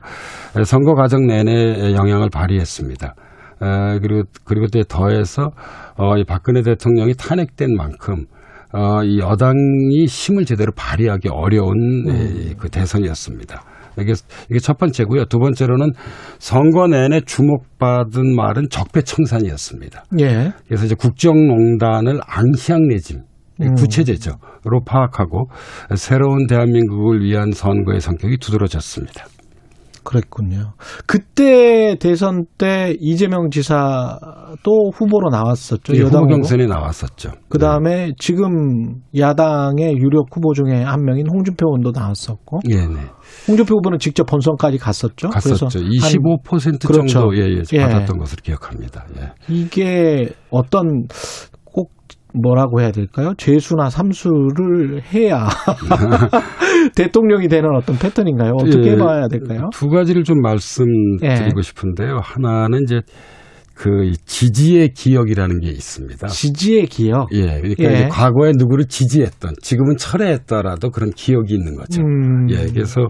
S12: 선거 과정 내내 영향을 발휘했습니다. 에, 그리고 그리고 또 더해서 어, 이 박근혜 대통령이 탄핵된 만큼 어, 이 여당이 힘을 제대로 발휘하기 어려운 음. 에, 그 대선이었습니다. 이게, 이게 첫 번째고요. 두 번째로는 선거 내내 주목받은 말은 적폐청산이었습니다. 예. 그래서 이제 국정농단을 레짐 음. 구체제죠로 파악하고 새로운 대한민국을 위한 선거의 성격이 두드러졌습니다.
S2: 그랬군요. 그때 대선 때 이재명 지사도 후보로 나왔었죠.
S12: 예, 여당 후보 경선에 나왔었죠.
S2: 그 다음에 네. 지금 야당의 유력 후보 중에 한 명인 홍준표 의원도 나왔었고. 예, 네. 홍준표 후보는 직접 본선까지 갔었죠.
S12: 갔었죠. 그래서 25% 그렇죠. 정도 예, 예, 받았던 예. 것으로 기억합니다. 예.
S2: 이게 어떤 꼭 뭐라고 해야 될까요? 죄수나 삼수를 해야 대통령이 되는 어떤 패턴인가요? 어떻게 예, 봐야 될까요?
S12: 두 가지를 좀 말씀드리고 예. 싶은데요. 하나는 이제 그 지지의 기억이라는 게 있습니다.
S2: 지지의 기억.
S12: 예, 그러니까 예. 이제 과거에 누구를 지지했던, 지금은 철회했더라도 그런 기억이 있는 거죠. 음. 예, 그래서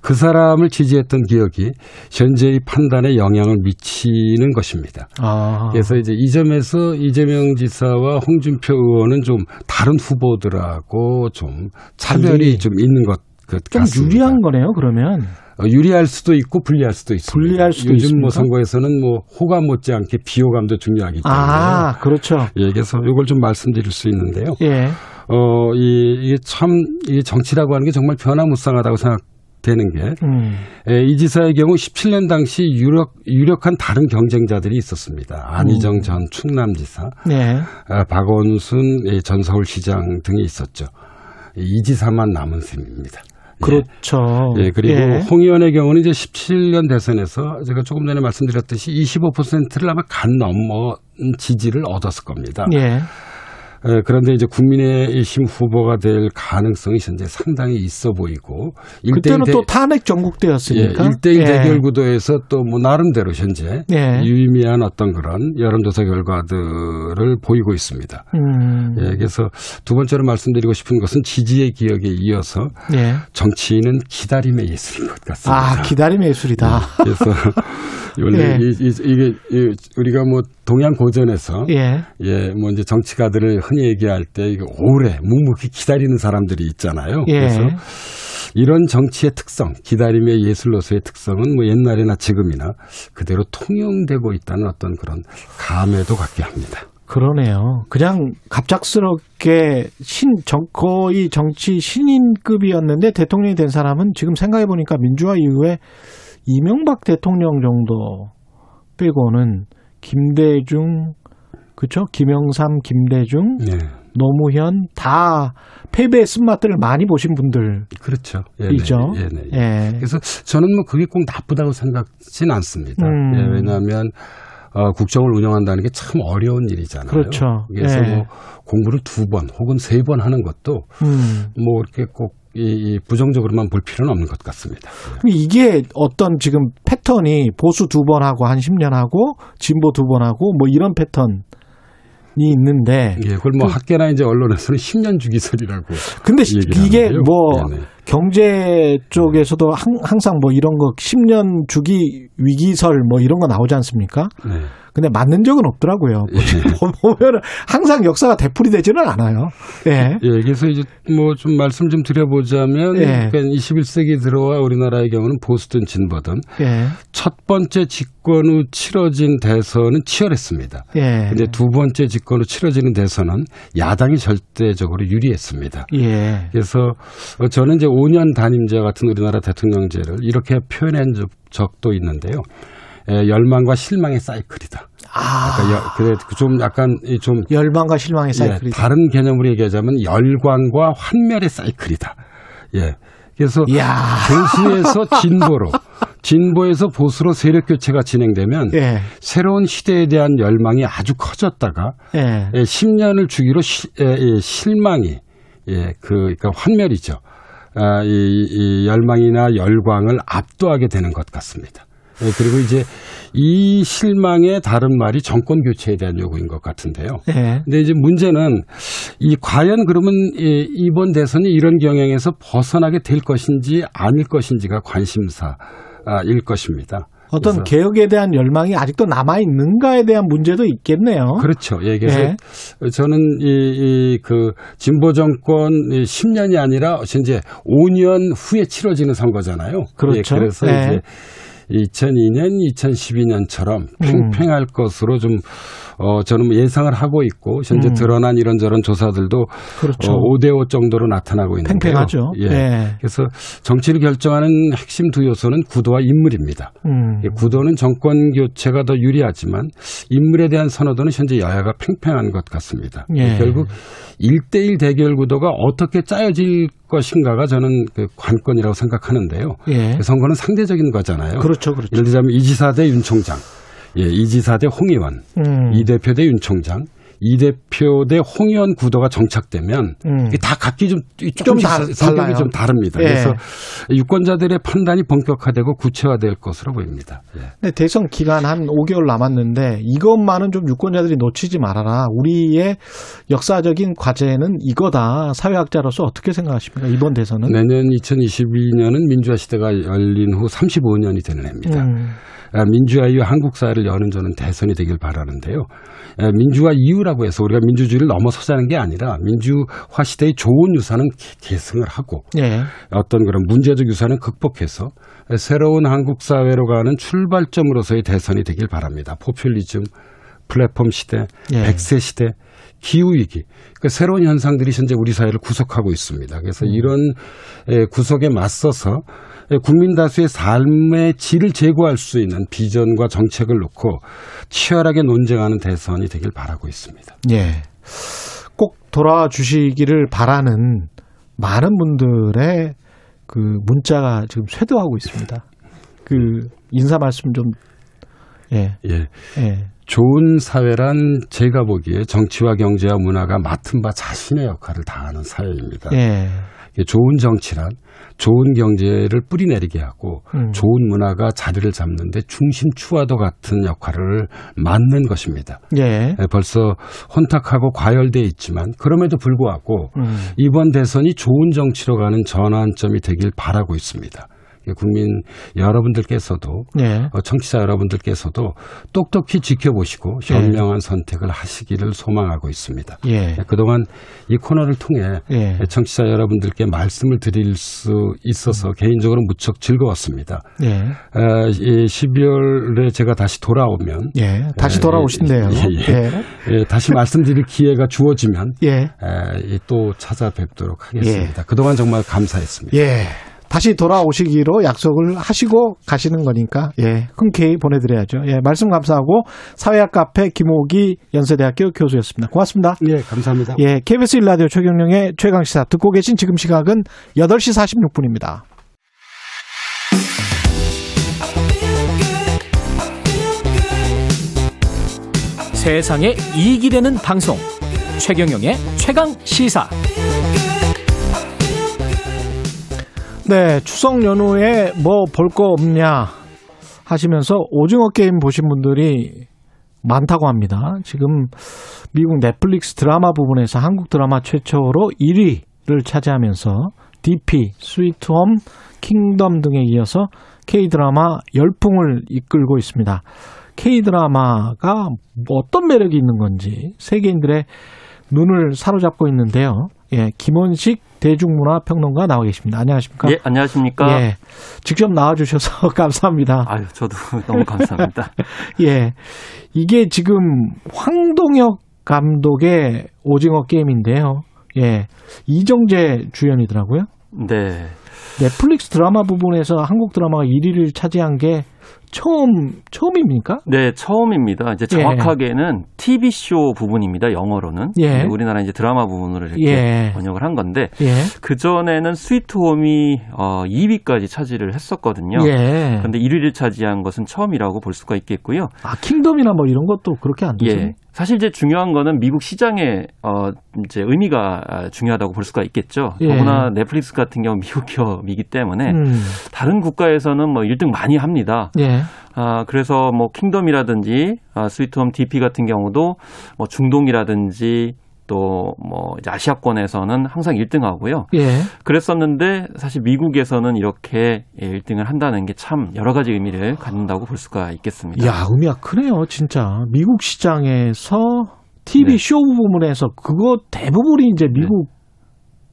S12: 그 사람을 지지했던 기억이 현재의 판단에 영향을 미치는 것입니다. 아. 그래서 이제 이 점에서 이재명 지사와 홍준표 의원은 좀 다른 후보들하고 좀 차별이 좀 있는 것 같습니다.
S2: 좀 유리한 거네요, 그러면.
S12: 어, 유리할 수도 있고 불리할 수도 있습니다.
S2: 불리할 수도
S12: 요즘
S2: 있습니까?
S12: 뭐 선거에서는 뭐 호감 못지않게 비호감도 중요하기 때문에.
S2: 아, 그렇죠.
S12: 예, 그래서 이걸 좀 말씀드릴 수 있는데요. 예. 어, 이, 이게 참, 이 정치라고 하는 게 정말 변화무쌍하다고 생각 되는 게, 음. 에, 이 지사의 경우 17년 당시 유력, 유력한 다른 경쟁자들이 있었습니다. 안희정 음. 전 충남지사, 네. 아, 박원순 전 서울시장 등이 있었죠. 이 지사만 남은 셈입니다.
S2: 예. 그렇죠.
S12: 예, 그리고 예. 홍 의원의 경우는 이제 17년 대선에서 제가 조금 전에 말씀드렸듯이 25%를 아마 간 넘어 지지를 얻었을 겁니다. 예. 예, 그런데 이제 국민의힘 후보가 될 가능성이 현재 상당히 있어 보이고
S2: 그때는 대, 또 탄핵 전국대였으니까
S12: 예, 1대1 예. 대결 구도에서 또 뭐 나름대로 현재 예. 유의미한 어떤 그런 여론조사 결과들을 보이고 있습니다. 음. 예, 그래서 두 번째로 말씀드리고 싶은 것은 지지의 기억에 이어서 예. 정치인은 기다림의 예술인 것 같습니다.
S2: 아, 기다림의 예술이다.
S12: 예, 그래서 원래 예. 이, 이, 이게 우리가 뭐 동양 고전에서 예. 예, 뭐 이제 정치가들을 흔히 얘기할 때 이거 오래 묵묵히 기다리는 사람들이 있잖아요. 예. 그래서 이런 정치의 특성, 기다림의 예술로서의 특성은 뭐 옛날이나 지금이나 그대로 통용되고 있다는 어떤 그런 감에도 갖게 합니다.
S2: 그러네요. 그냥 갑작스럽게 신, 정, 거의 정치 신인급이었는데 대통령이 된 사람은 지금 생각해보니까 민주화 이후에 이명박 대통령 정도 빼고는 김대중, 그렇죠? 김영삼, 김대중, 네. 노무현 다 패배의 쓴맛들을 많이 보신 분들.
S12: 그렇죠.
S2: 예, 이죠.
S12: 예, 네, 예. 그래서 저는 뭐 그게 꼭 나쁘다고 생각하지는 않습니다. 음. 예, 왜냐하면 어, 국정을 운영한다는 게 참 어려운 일이잖아요.
S2: 그렇죠.
S12: 그래서 예. 뭐 공부를 두 번 혹은 세 번 하는 것도 음. 뭐 이렇게 꼭 이, 부정적으로만 볼 필요는 없는 것 같습니다.
S2: 이게 어떤 지금 패턴이 보수 두 번 하고 한 10년 하고 진보 두 번 하고 뭐 이런 패턴 있는데
S12: 예, 그걸 뭐 그, 학계나 이제 언론에서는 10년 주기설이라고.
S2: 근데 이게 하는데요. 뭐 네네. 경제 쪽에서도 항상 뭐 이런 거 10년 주기 위기설 뭐 이런 거 나오지 않습니까? 네. 근데 맞는 적은 없더라고요. 예. 보면 항상 역사가 되풀이 되지는 않아요. 예.
S12: 예. 그래서 이제 뭐 좀 말씀 좀 드려보자면 예. 그러니까 21세기 들어와 우리나라의 경우는 보수든 진보든 예. 첫 번째 집권 후 치러진 대선은 치열했습니다. 예. 근데 두 번째 집권 후 치러지는 대선은 야당이 절대적으로 유리했습니다. 예. 그래서 저는 이제 5년 단임제 같은 우리나라 대통령제를 이렇게 표현한 적도 있는데요. 열망과 실망의 사이클이다. 아. 그러니까 그래 좀 약간 좀
S2: 열망과 실망의 사이클이 예,
S12: 다른 개념으로 얘기하자면 열광과 환멸의 사이클이다. 예. 그래서 보수에서 진보로 진보에서 보수로 세력 교체가 진행되면 예. 새로운 시대에 대한 열망이 아주 커졌다가 예. 10년을 예, 주기로 시, 예, 예, 실망이 예, 그 그러니까 환멸이죠. 아, 이, 이 열망이나 열광을 압도하게 되는 것 같습니다. 예, 그리고 이제 이 실망의 다른 말이 정권 교체에 대한 요구인 것 같은데요. 네. 근데 이제 문제는 이 과연 그러면 이번 대선이 이런 경향에서 벗어나게 될 것인지 아닐 것인지가 관심사일 것입니다.
S2: 어떤 개혁에 대한 열망이 아직도 남아 있는가에 대한 문제도 있겠네요.
S12: 그렇죠. 예, 그래서 네. 저는 이 그 진보 정권 10년이 아니라 이제 5년 후에 치러지는 선거잖아요.
S2: 그렇죠.
S12: 예, 그래서 네. 이제 2002년, 2012년처럼 팽팽할 음. 것으로 좀 어, 저는 뭐 예상을 하고 있고 현재 음. 드러난 이런저런 조사들도 그렇죠. 어, 5대5 정도로 나타나고 있는데요.
S2: 팽팽하죠.
S12: 예. 네. 그래서 정치를 결정하는 핵심 두 요소는 구도와 인물입니다. 음. 구도는 정권 교체가 더 유리하지만 인물에 대한 선호도는 현재 여야가 팽팽한 것 같습니다. 예. 결국 1대1 대결 구도가 어떻게 짜여질 것인가가 저는 그 관건이라고 생각하는데요. 예. 선거는 상대적인 거잖아요.
S2: 그렇죠, 그렇죠.
S12: 예를 들자면 이 지사 대 윤 총장. 예, 이 지사 대 홍 의원, 음. 이 대표 대 윤 총장, 이 대표 대 홍의원 구도가 정착되면 음. 다 각기 좀, 좀 다, 성격이 좀 다릅니다. 예. 그래서 유권자들의 판단이 본격화되고 구체화될 것으로 보입니다.
S2: 예. 네, 대선 기간 한 5개월 남았는데 이것만은 좀 유권자들이 놓치지 말아라. 우리의 역사적인 과제는 이거다. 사회학자로서 어떻게 생각하십니까? 이번 대선은?
S12: 내년 2022년은 민주화 시대가 열린 후 35년이 되는 해입니다. 음. 아, 민주화 이후 한국 사회를 여는 저는 대선이 되길 바라는데요. 아, 민주화 이후라고 해서 우리가 민주주의를 넘어서자는 게 아니라 민주화 시대의 좋은 유산은 계승을 하고 네. 어떤 그런 문제적 유산은 극복해서 새로운 한국 사회로 가는 출발점으로서의 대선이 되길 바랍니다. 포퓰리즘, 플랫폼 시대, 예. 백세 시대, 기후 위기, 그 새로운 현상들이 현재 우리 사회를 구속하고 있습니다. 그래서 음. 이런 구속에 맞서서 국민 다수의 삶의 질을 제고할 수 있는 비전과 정책을 놓고 치열하게 논쟁하는 대선이 되길 바라고 있습니다.
S2: 예. 꼭 돌아와 주시기를 바라는 많은 분들의 그 문자가 지금 쇄도하고 있습니다. 그 인사 말씀 좀 예.
S12: 예. 예. 좋은 사회란 제가 보기에 정치와 경제와 문화가 맡은 바 자신의 역할을 다하는 사회입니다. 예. 좋은 정치란 좋은 경제를 뿌리내리게 하고 음. 좋은 문화가 자리를 잡는데 중심추와도 같은 역할을 맡는 것입니다. 예. 네, 벌써 혼탁하고 과열돼 있지만 그럼에도 불구하고 음. 이번 대선이 좋은 정치로 가는 전환점이 되길 바라고 있습니다. 국민 여러분들께서도 네. 청취자 여러분들께서도 똑똑히 지켜보시고 예. 현명한 네. 선택을 하시기를 소망하고 있습니다. 예. 그동안 이 코너를 통해 예. 청취자 여러분들께 말씀을 드릴 수 있어서 음. 개인적으로 무척 즐거웠습니다. 예. 어, 12월에 제가 다시 돌아오면
S2: 예. 다시 돌아오신대요.
S12: 예, 다시 말씀드릴 기회가 주어지면 또 찾아뵙도록 하겠습니다. 그동안 정말 감사했습니다.
S2: 예. 다시 돌아오시기로 약속을 하시고 가시는 거니까 예 흔쾌히 보내드려야죠. 예 말씀 감사하고 사회학 카페 김호기 연세대학교 교수였습니다. 고맙습니다.
S12: 예 감사합니다.
S2: 예 KBS 일라디오 최경영의 최강 시사 듣고 계신 지금 시각은 8시 46분입니다.
S6: 세상에 이익이 되는 방송 최경영의 최강 시사.
S2: 네, 추석 연휴에 뭐 볼 거 없냐 하시면서 오징어 게임 보신 분들이 많다고 합니다. 지금 미국 넷플릭스 드라마 부분에서 한국 드라마 최초로 1위를 차지하면서 DP, 스위트홈, 킹덤 등에 이어서 K-드라마 열풍을 이끌고 있습니다. K-드라마가 어떤 매력이 있는 건지 세계인들의 눈을 사로잡고 있는데요. 예, 김원식 대중문화 평론가 나와 계십니다. 안녕하십니까?
S13: 예, 안녕하십니까?
S2: 예. 직접 나와 주셔서 감사합니다.
S13: 아유, 저도 너무 감사합니다.
S2: 예. 이게 지금 황동혁 감독의 오징어 게임인데요. 예. 이정재 주연이더라고요.
S13: 네.
S2: 넷플릭스 드라마 부분에서 한국 드라마가 1위를 차지한 게 처음 처음입니까?
S13: 네, 처음입니다. 이제
S2: 예.
S13: 정확하게는 예. TV 쇼 부분입니다. 영어로는
S2: 예.
S13: 우리나라 이제 드라마 부분으로 이렇게
S2: 예.
S13: 번역을 한 건데
S2: 예.
S13: 그 전에는 스위트홈이 어 2위까지 차지를 했었거든요.
S2: 예.
S13: 그런데 1위를 차지한 것은 처음이라고 볼 수가 있겠고요.
S2: 아 킹덤이나 뭐 이런 것도 그렇게 안 되죠?
S13: 예. 사실 이제 중요한 거는 미국 시장의 어 이제 의미가 중요하다고 볼 수가 있겠죠.
S2: 예.
S13: 더구나 넷플릭스 같은 경우 미국 기업이기 때문에
S2: 음.
S13: 다른 국가에서는 뭐 1등 많이 합니다.
S2: 예.
S13: 아, 그래서 뭐 킹덤이라든지 아, 스위트홈 DP 같은 경우도 뭐 중동이라든지 또뭐 이제 아시아권에서는 항상 1등 하고요.
S2: 예.
S13: 그랬었는데 사실 미국에서는 이렇게 1등을 한다는 게 참 여러 가지 의미를 갖는다고 볼 수가 있겠습니다.
S2: 야, 의미가 크네요, 진짜. 미국 시장에서 TV 네. 쇼 부분에서 그거 대부분이 이제 미국 네.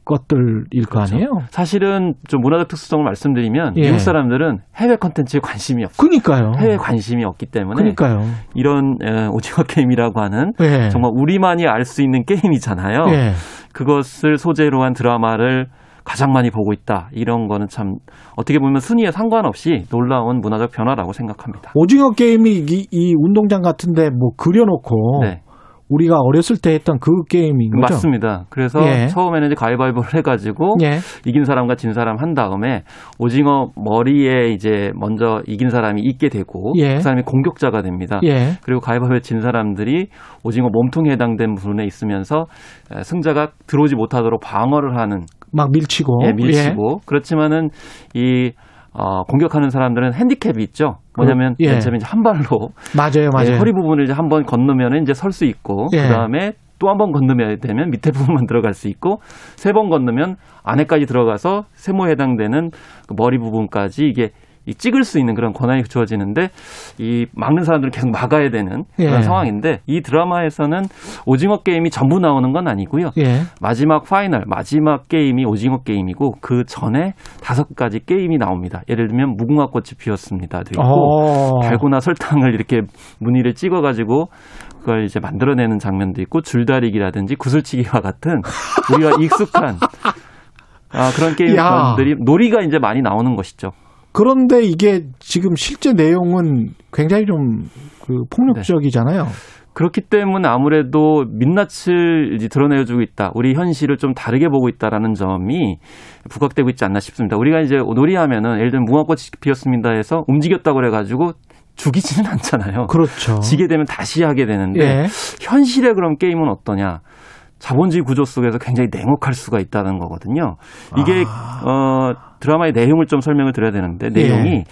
S2: 것들일 거
S13: 그렇죠.
S2: 아니에요?
S13: 사실은 좀 문화적 특수성을 말씀드리면
S2: 예.
S13: 미국 사람들은 해외 컨텐츠에 관심이 없어요.
S2: 그니까요.
S13: 해외 관심이 없기 때문에
S2: 그니까요.
S13: 이런 에, 오징어 게임이라고 하는
S2: 예.
S13: 정말 우리만이 알 수 있는 게임이잖아요.
S2: 예.
S13: 그것을 소재로 한 드라마를 가장 많이 보고 있다. 이런 거는 참 어떻게 보면 순위에 상관없이 놀라운 문화적 변화라고 생각합니다.
S2: 오징어 게임이 이, 이 운동장 같은데 뭐 그려놓고
S13: 네.
S2: 우리가 어렸을 때 했던 그 게임인 거죠?
S13: 맞습니다. 그래서
S2: 예.
S13: 처음에는 이제 가위바위보를 해가지고
S2: 예.
S13: 이긴 사람과 진 사람 한 다음에 오징어 머리에 이제 먼저 이긴 사람이 있게 되고
S2: 예.
S13: 그 사람이 공격자가 됩니다.
S2: 예.
S13: 그리고 가위바위보 진 사람들이 오징어 몸통에 해당된 부분에 있으면서 승자가 들어오지 못하도록 방어를 하는
S2: 막 밀치고
S13: 예, 밀치고 그렇지만은 이 어, 공격하는 사람들은 핸디캡이 있죠. 뭐냐면
S2: 예.
S13: 맨 처음에 이제 한 발로
S2: 맞아요, 맞아요.
S13: 예, 허리 부분을 이제 한 번 건너면 이제 설 수 있고
S2: 예.
S13: 그다음에 또 한 번 건너면 되면 밑에 부분만 들어갈 수 있고 세 번 건너면 안에까지 들어가서 세모에 해당되는 그 머리 부분까지 이게 이 찍을 수 있는 그런 권한이 주어지는데 이 막는 사람들은 계속 막아야 되는 그런
S2: 예.
S13: 상황인데 이 드라마에서는 오징어 게임이 전부 나오는 건 아니고요.
S2: 예.
S13: 마지막 final 마지막 게임이 오징어 게임이고 그 전에 다섯 가지 게임이 나옵니다. 예를 들면 무궁화 꽃이 피었습니다도 있고
S2: 어.
S13: 달고나 설탕을 이렇게 무늬를 찍어가지고 그걸 이제 만들어내는 장면도 있고 줄다리기라든지 구슬치기와 같은 우리가 익숙한 아, 그런 게임들이 놀이가 이제 많이 나오는 것이죠.
S2: 그런데 이게 지금 실제 내용은 굉장히 좀 그 폭력적이잖아요.
S13: 네. 그렇기 때문에 아무래도 민낯을 드러내주고 있다. 우리 현실을 좀 다르게 보고 있다라는 점이 부각되고 있지 않나 싶습니다. 우리가 이제 놀이하면은 예를 들면 무화꽃이 피었습니다 해서 움직였다고 그래가지고 죽이지는 않잖아요.
S2: 그렇죠.
S13: 지게 되면 다시 하게 되는데
S2: 예.
S13: 현실의 그런 게임은 어떠냐? 자본주의 구조 속에서 굉장히 냉혹할 수가 있다는 거거든요. 이게
S2: 아.
S13: 어 드라마의 내용을 좀 설명을 드려야 되는데 내용이
S2: 예.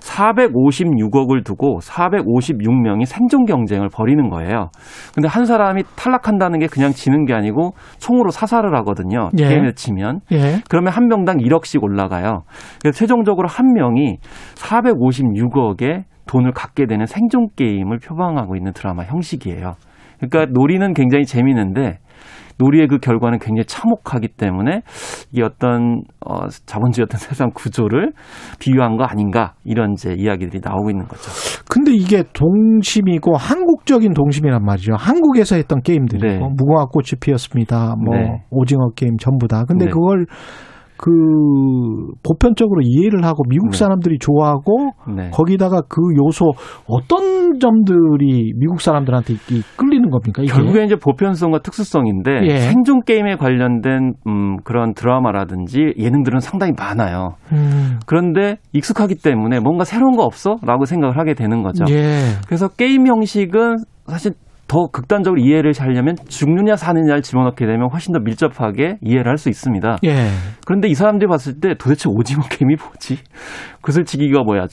S13: 456억을 두고 456명이 생존 경쟁을 벌이는 거예요. 근데 한 사람이 탈락한다는 게 그냥 지는 게 아니고 총으로 사살을 하거든요.
S2: 예.
S13: 게임을 치면.
S2: 예.
S13: 그러면 한 명당 1억씩 올라가요. 그래서 최종적으로 한 명이 456억의 돈을 갖게 되는 생존 게임을 표방하고 있는 드라마 형식이에요. 그러니까 놀이는 굉장히 재미있는데 놀이의 그 결과는 굉장히 참혹하기 때문에 이 어떤 어, 자본주의 어떤 세상 구조를 비유한 거 아닌가 이런 이제 이야기들이 나오고 있는 거죠.
S2: 근데 이게 동심이고 한국적인 동심이란 말이죠. 한국에서 했던 게임들이고
S13: 네.
S2: 무궁화 꽃이 피었습니다. 뭐
S13: 네.
S2: 오징어 게임 전부 다. 근데
S13: 네.
S2: 그걸 그 보편적으로 이해를 하고 미국
S13: 네.
S2: 사람들이 좋아하고
S13: 네.
S2: 거기다가 그 요소 어떤 점들이 미국 사람들한테 이- 끌리는 겁니까? 이게?
S13: 결국에 이제 보편성과 특수성인데
S2: 예.
S13: 생존 게임에 관련된 음, 그런 드라마라든지 예능들은 상당히 많아요.
S2: 음,
S13: 그런데 익숙하기 때문에 뭔가 새로운 거 없어? 라고 생각을 하게 되는 거죠.
S2: 예.
S13: 그래서 게임 형식은 사실 더 극단적으로 이해를 하려면 죽느냐 사느냐를 집어넣게 되면 훨씬 더 밀접하게 이해를 할 수 있습니다.
S2: 예.
S13: 그런데 이 사람들이 봤을 때 도대체 오징어 게임이 뭐지? 그슬치기가 뭐야?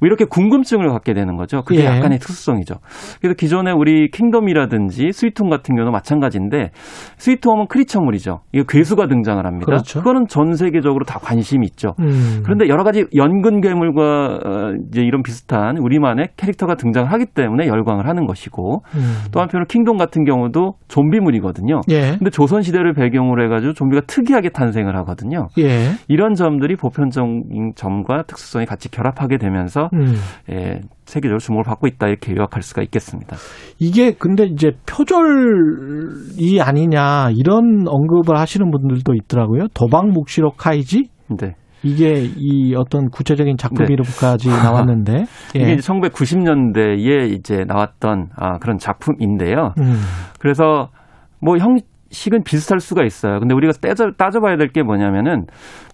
S13: 뭐 이렇게 궁금증을 갖게 되는 거죠. 그게
S2: 예.
S13: 약간의 특수성이죠. 그래서 기존에 우리 킹덤이라든지 스위트홈 같은 경우는 마찬가지인데 스위트홈은 creature물이죠. 이거 괴수가 등장을 합니다.
S2: 그렇죠.
S13: 그거는 전 세계적으로 다 관심이 있죠.
S2: 음.
S13: 그런데 여러 가지 연근 괴물과 어, 이제 이런 비슷한 우리만의 캐릭터가 등장을 하기 때문에 열광을 하는 것이고
S2: 음.
S13: 또 한편으로 킹덤 같은 경우도 좀비물이거든요.
S2: 예.
S13: 근데 조선 시대를 배경으로 해 가지고 좀비가 특이하게 탄생을 하거든요.
S2: 예.
S13: 이런 점들이 보편적인 점과 특수성이 같이 결합하게 되면서
S2: 음.
S13: 예, 세계적으로 주목을 받고 있다 이렇게 요약할 수가 있겠습니다.
S2: 이게 근데 이제 표절이 아니냐 이런 언급을 하시는 분들도 있더라고요. 도박 묵시록 카이지?
S13: 네.
S2: 이게 이 어떤 구체적인 작품
S13: 네.
S2: 이름까지 나왔는데 예.
S13: 이게 이제 1990년대에 이제 나왔던 아, 그런 작품인데요.
S2: 음.
S13: 그래서 뭐 형 식은 비슷할 수가 있어요. 근데 우리가 따져, 따져봐야 될 게 뭐냐면은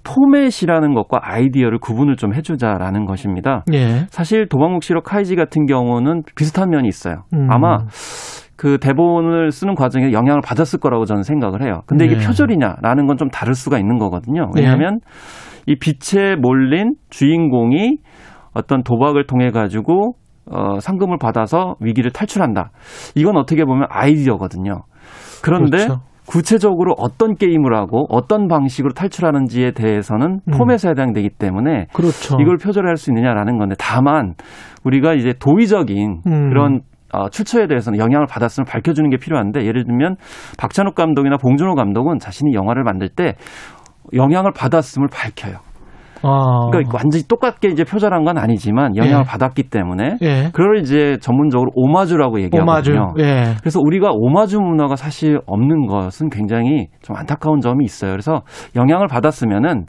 S13: 포맷이라는 것과 아이디어를 구분을 좀 해주자라는 것입니다.
S2: 예.
S13: 사실 도박묵시록 카이지 같은 경우는 비슷한 면이 있어요.
S2: 음.
S13: 아마 그 대본을 쓰는 과정에 영향을 받았을 거라고 저는 생각을 해요. 근데 이게
S2: 네.
S13: 표절이냐라는 건 좀 다를 수가 있는 거거든요. 왜냐하면 이 빛에 몰린 주인공이 어떤 도박을 통해 가지고 어, 상금을 받아서 위기를 탈출한다. 이건 어떻게 보면 아이디어거든요. 그런데
S2: 그렇죠.
S13: 구체적으로 어떤 게임을 하고 어떤 방식으로 탈출하는지에 대해서는
S2: 음.
S13: 포맷에 해당되기 때문에
S2: 그렇죠.
S13: 이걸 표절할 수 있느냐라는 건데 다만 우리가 이제 도의적인
S2: 음.
S13: 그런 어, 출처에 대해서는 영향을 받았음을 밝혀주는 게 필요한데 예를 들면 박찬욱 감독이나 봉준호 감독은 자신이 영화를 만들 때 영향을 받았음을 밝혀요.
S2: 아.
S13: 그러니까 완전히 똑같게 이제 표절한 건 아니지만 영향을
S2: 예.
S13: 받았기 때문에
S2: 예.
S13: 그걸 이제 전문적으로 오마주라고 얘기하거든요.
S2: 오마주. 예.
S13: 그래서 우리가 오마주 문화가 사실 없는 것은 굉장히 좀 안타까운 점이 있어요. 그래서 영향을 받았으면은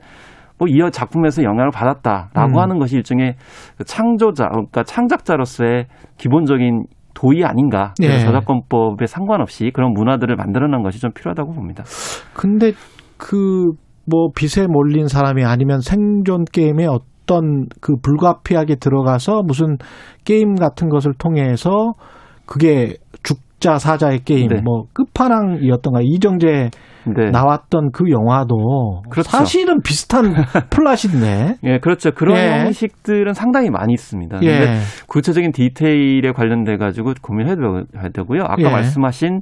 S13: 뭐이 작품에서 영향을 받았다라고
S2: 음.
S13: 하는 것이 일종의 그 창조자, 그러니까 창작자로서의 기본적인 도의 아닌가. 그래서
S2: 예.
S13: 저작권법에 상관없이 그런 문화들을 만들어낸 것이 좀 필요하다고 봅니다.
S2: 근데 그 뭐 빛에 몰린 사람이 아니면 생존 게임에 어떤 그 불가피하게 들어가서 무슨 게임 같은 것을 통해서 그게 죽자 사자의 게임
S13: 네.
S2: 뭐 끝판왕이었던가 이정재
S13: 네.
S2: 나왔던 그 영화도
S13: 그렇죠.
S2: 사실은 비슷한 플롯인데
S13: 예, 그렇죠. 그런
S2: 예.
S13: 형식들은 상당히 많이 있습니다.
S2: 예.
S13: 근데 구체적인 디테일에 관련돼 가지고 고민해야 되고요. 아까
S2: 예.
S13: 말씀하신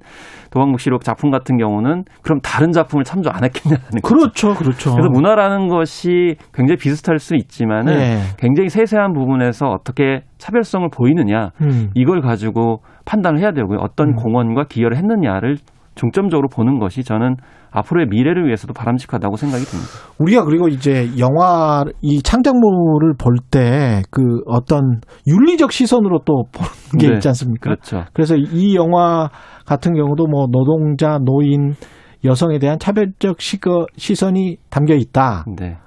S13: 도박묵시록 작품 같은 경우는 그럼 다른 작품을 참조 안 했겠냐는 거죠.
S2: 그렇죠, 그렇죠.
S13: 그래서 문화라는 것이 굉장히 비슷할 수 있지만은
S2: 예.
S13: 굉장히 세세한 부분에서 어떻게 차별성을 보이느냐
S2: 음.
S13: 이걸 가지고 판단을 해야 되고요. 어떤 공헌과 기여를 했느냐를 중점적으로 보는 것이 저는 앞으로의 미래를 위해서도 바람직하다고 생각이 듭니다.
S2: 우리가 그리고 이제 영화 이 창작물을 볼 때 그 어떤 윤리적 시선으로 또 보는 게
S13: 네,
S2: 있지 않습니까?
S13: 그렇죠.
S2: 그래서 이 영화 같은 경우도 뭐 노동자, 노인, 여성에 대한 차별적 시거, 시선이 담겨 있다.
S13: 네.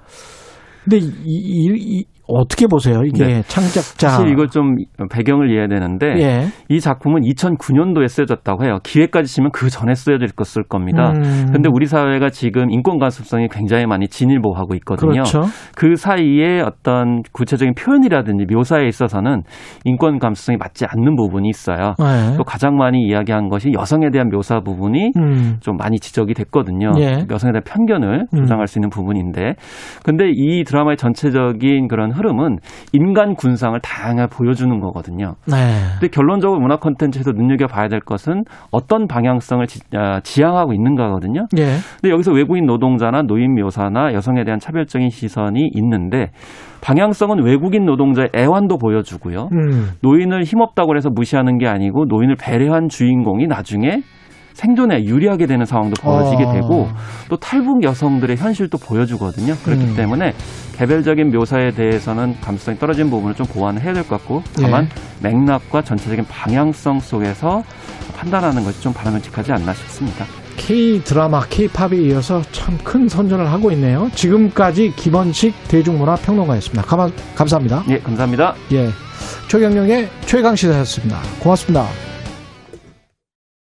S2: 근데 이, 이, 이 어떻게 보세요? 이게
S13: 네.
S2: 창작자.
S13: 사실 이걸 좀 배경을 이해해야 되는데
S2: 예.
S13: 이 작품은 2009년도에 쓰여졌다고 해요. 기회까지 치면 그 전에 쓰여질 것을 겁니다.
S2: 음.
S13: 근데 우리 사회가 지금 인권 가습성이 굉장히 많이 진일보하고 있거든요.
S2: 그렇죠.
S13: 그 사이에 어떤 구체적인 표현이라든지 묘사에 있어서는 인권 감수성이 맞지 않는 부분이 있어요.
S2: 네.
S13: 또 가장 많이 이야기한 것이 여성에 대한 묘사 부분이
S2: 음.
S13: 좀 많이 지적이 됐거든요.
S2: 예.
S13: 여성에 대한 편견을
S2: 음.
S13: 조장할 수 있는 부분인데, 근데 이 드라마의 전체적인 그런 흐름은 인간 군상을 다양하게 보여주는 거거든요.
S2: 네.
S13: 근데 결론적으로 문화 콘텐츠에서 눈여겨봐야 될 것은 어떤 방향성을 지, 아, 지향하고 있는가거든요.
S2: 예.
S13: 근데 여기서 외국인 노동자나 노인 묘사나 여성에 대한 차별적인 시선이 있는데 방향성은 외국인 노동자의 애환도 보여주고요.
S2: 음.
S13: 노인을 힘없다고 해서 무시하는 게 아니고 노인을 배려한 주인공이 나중에 생존에 유리하게 되는 상황도 벌어지게
S2: 어.
S13: 되고 또 탈북 여성들의 현실도 보여주거든요. 그렇기
S2: 음.
S13: 때문에 개별적인 묘사에 대해서는 감수성이 떨어진 부분을 좀 보완을 해야 될 것 같고 다만
S2: 예.
S13: 맥락과 전체적인 방향성 속에서 판단하는 것이 좀 바람직하지 않나 싶습니다.
S2: K 드라마, K 팝에 이어서 참 큰 선전을 하고 있네요. 지금까지 김원식 대중문화 평론가였습니다. 감, 감사합니다.
S13: 예, 감사합니다.
S2: 예. 최경영의 최강 시사였습니다. 고맙습니다.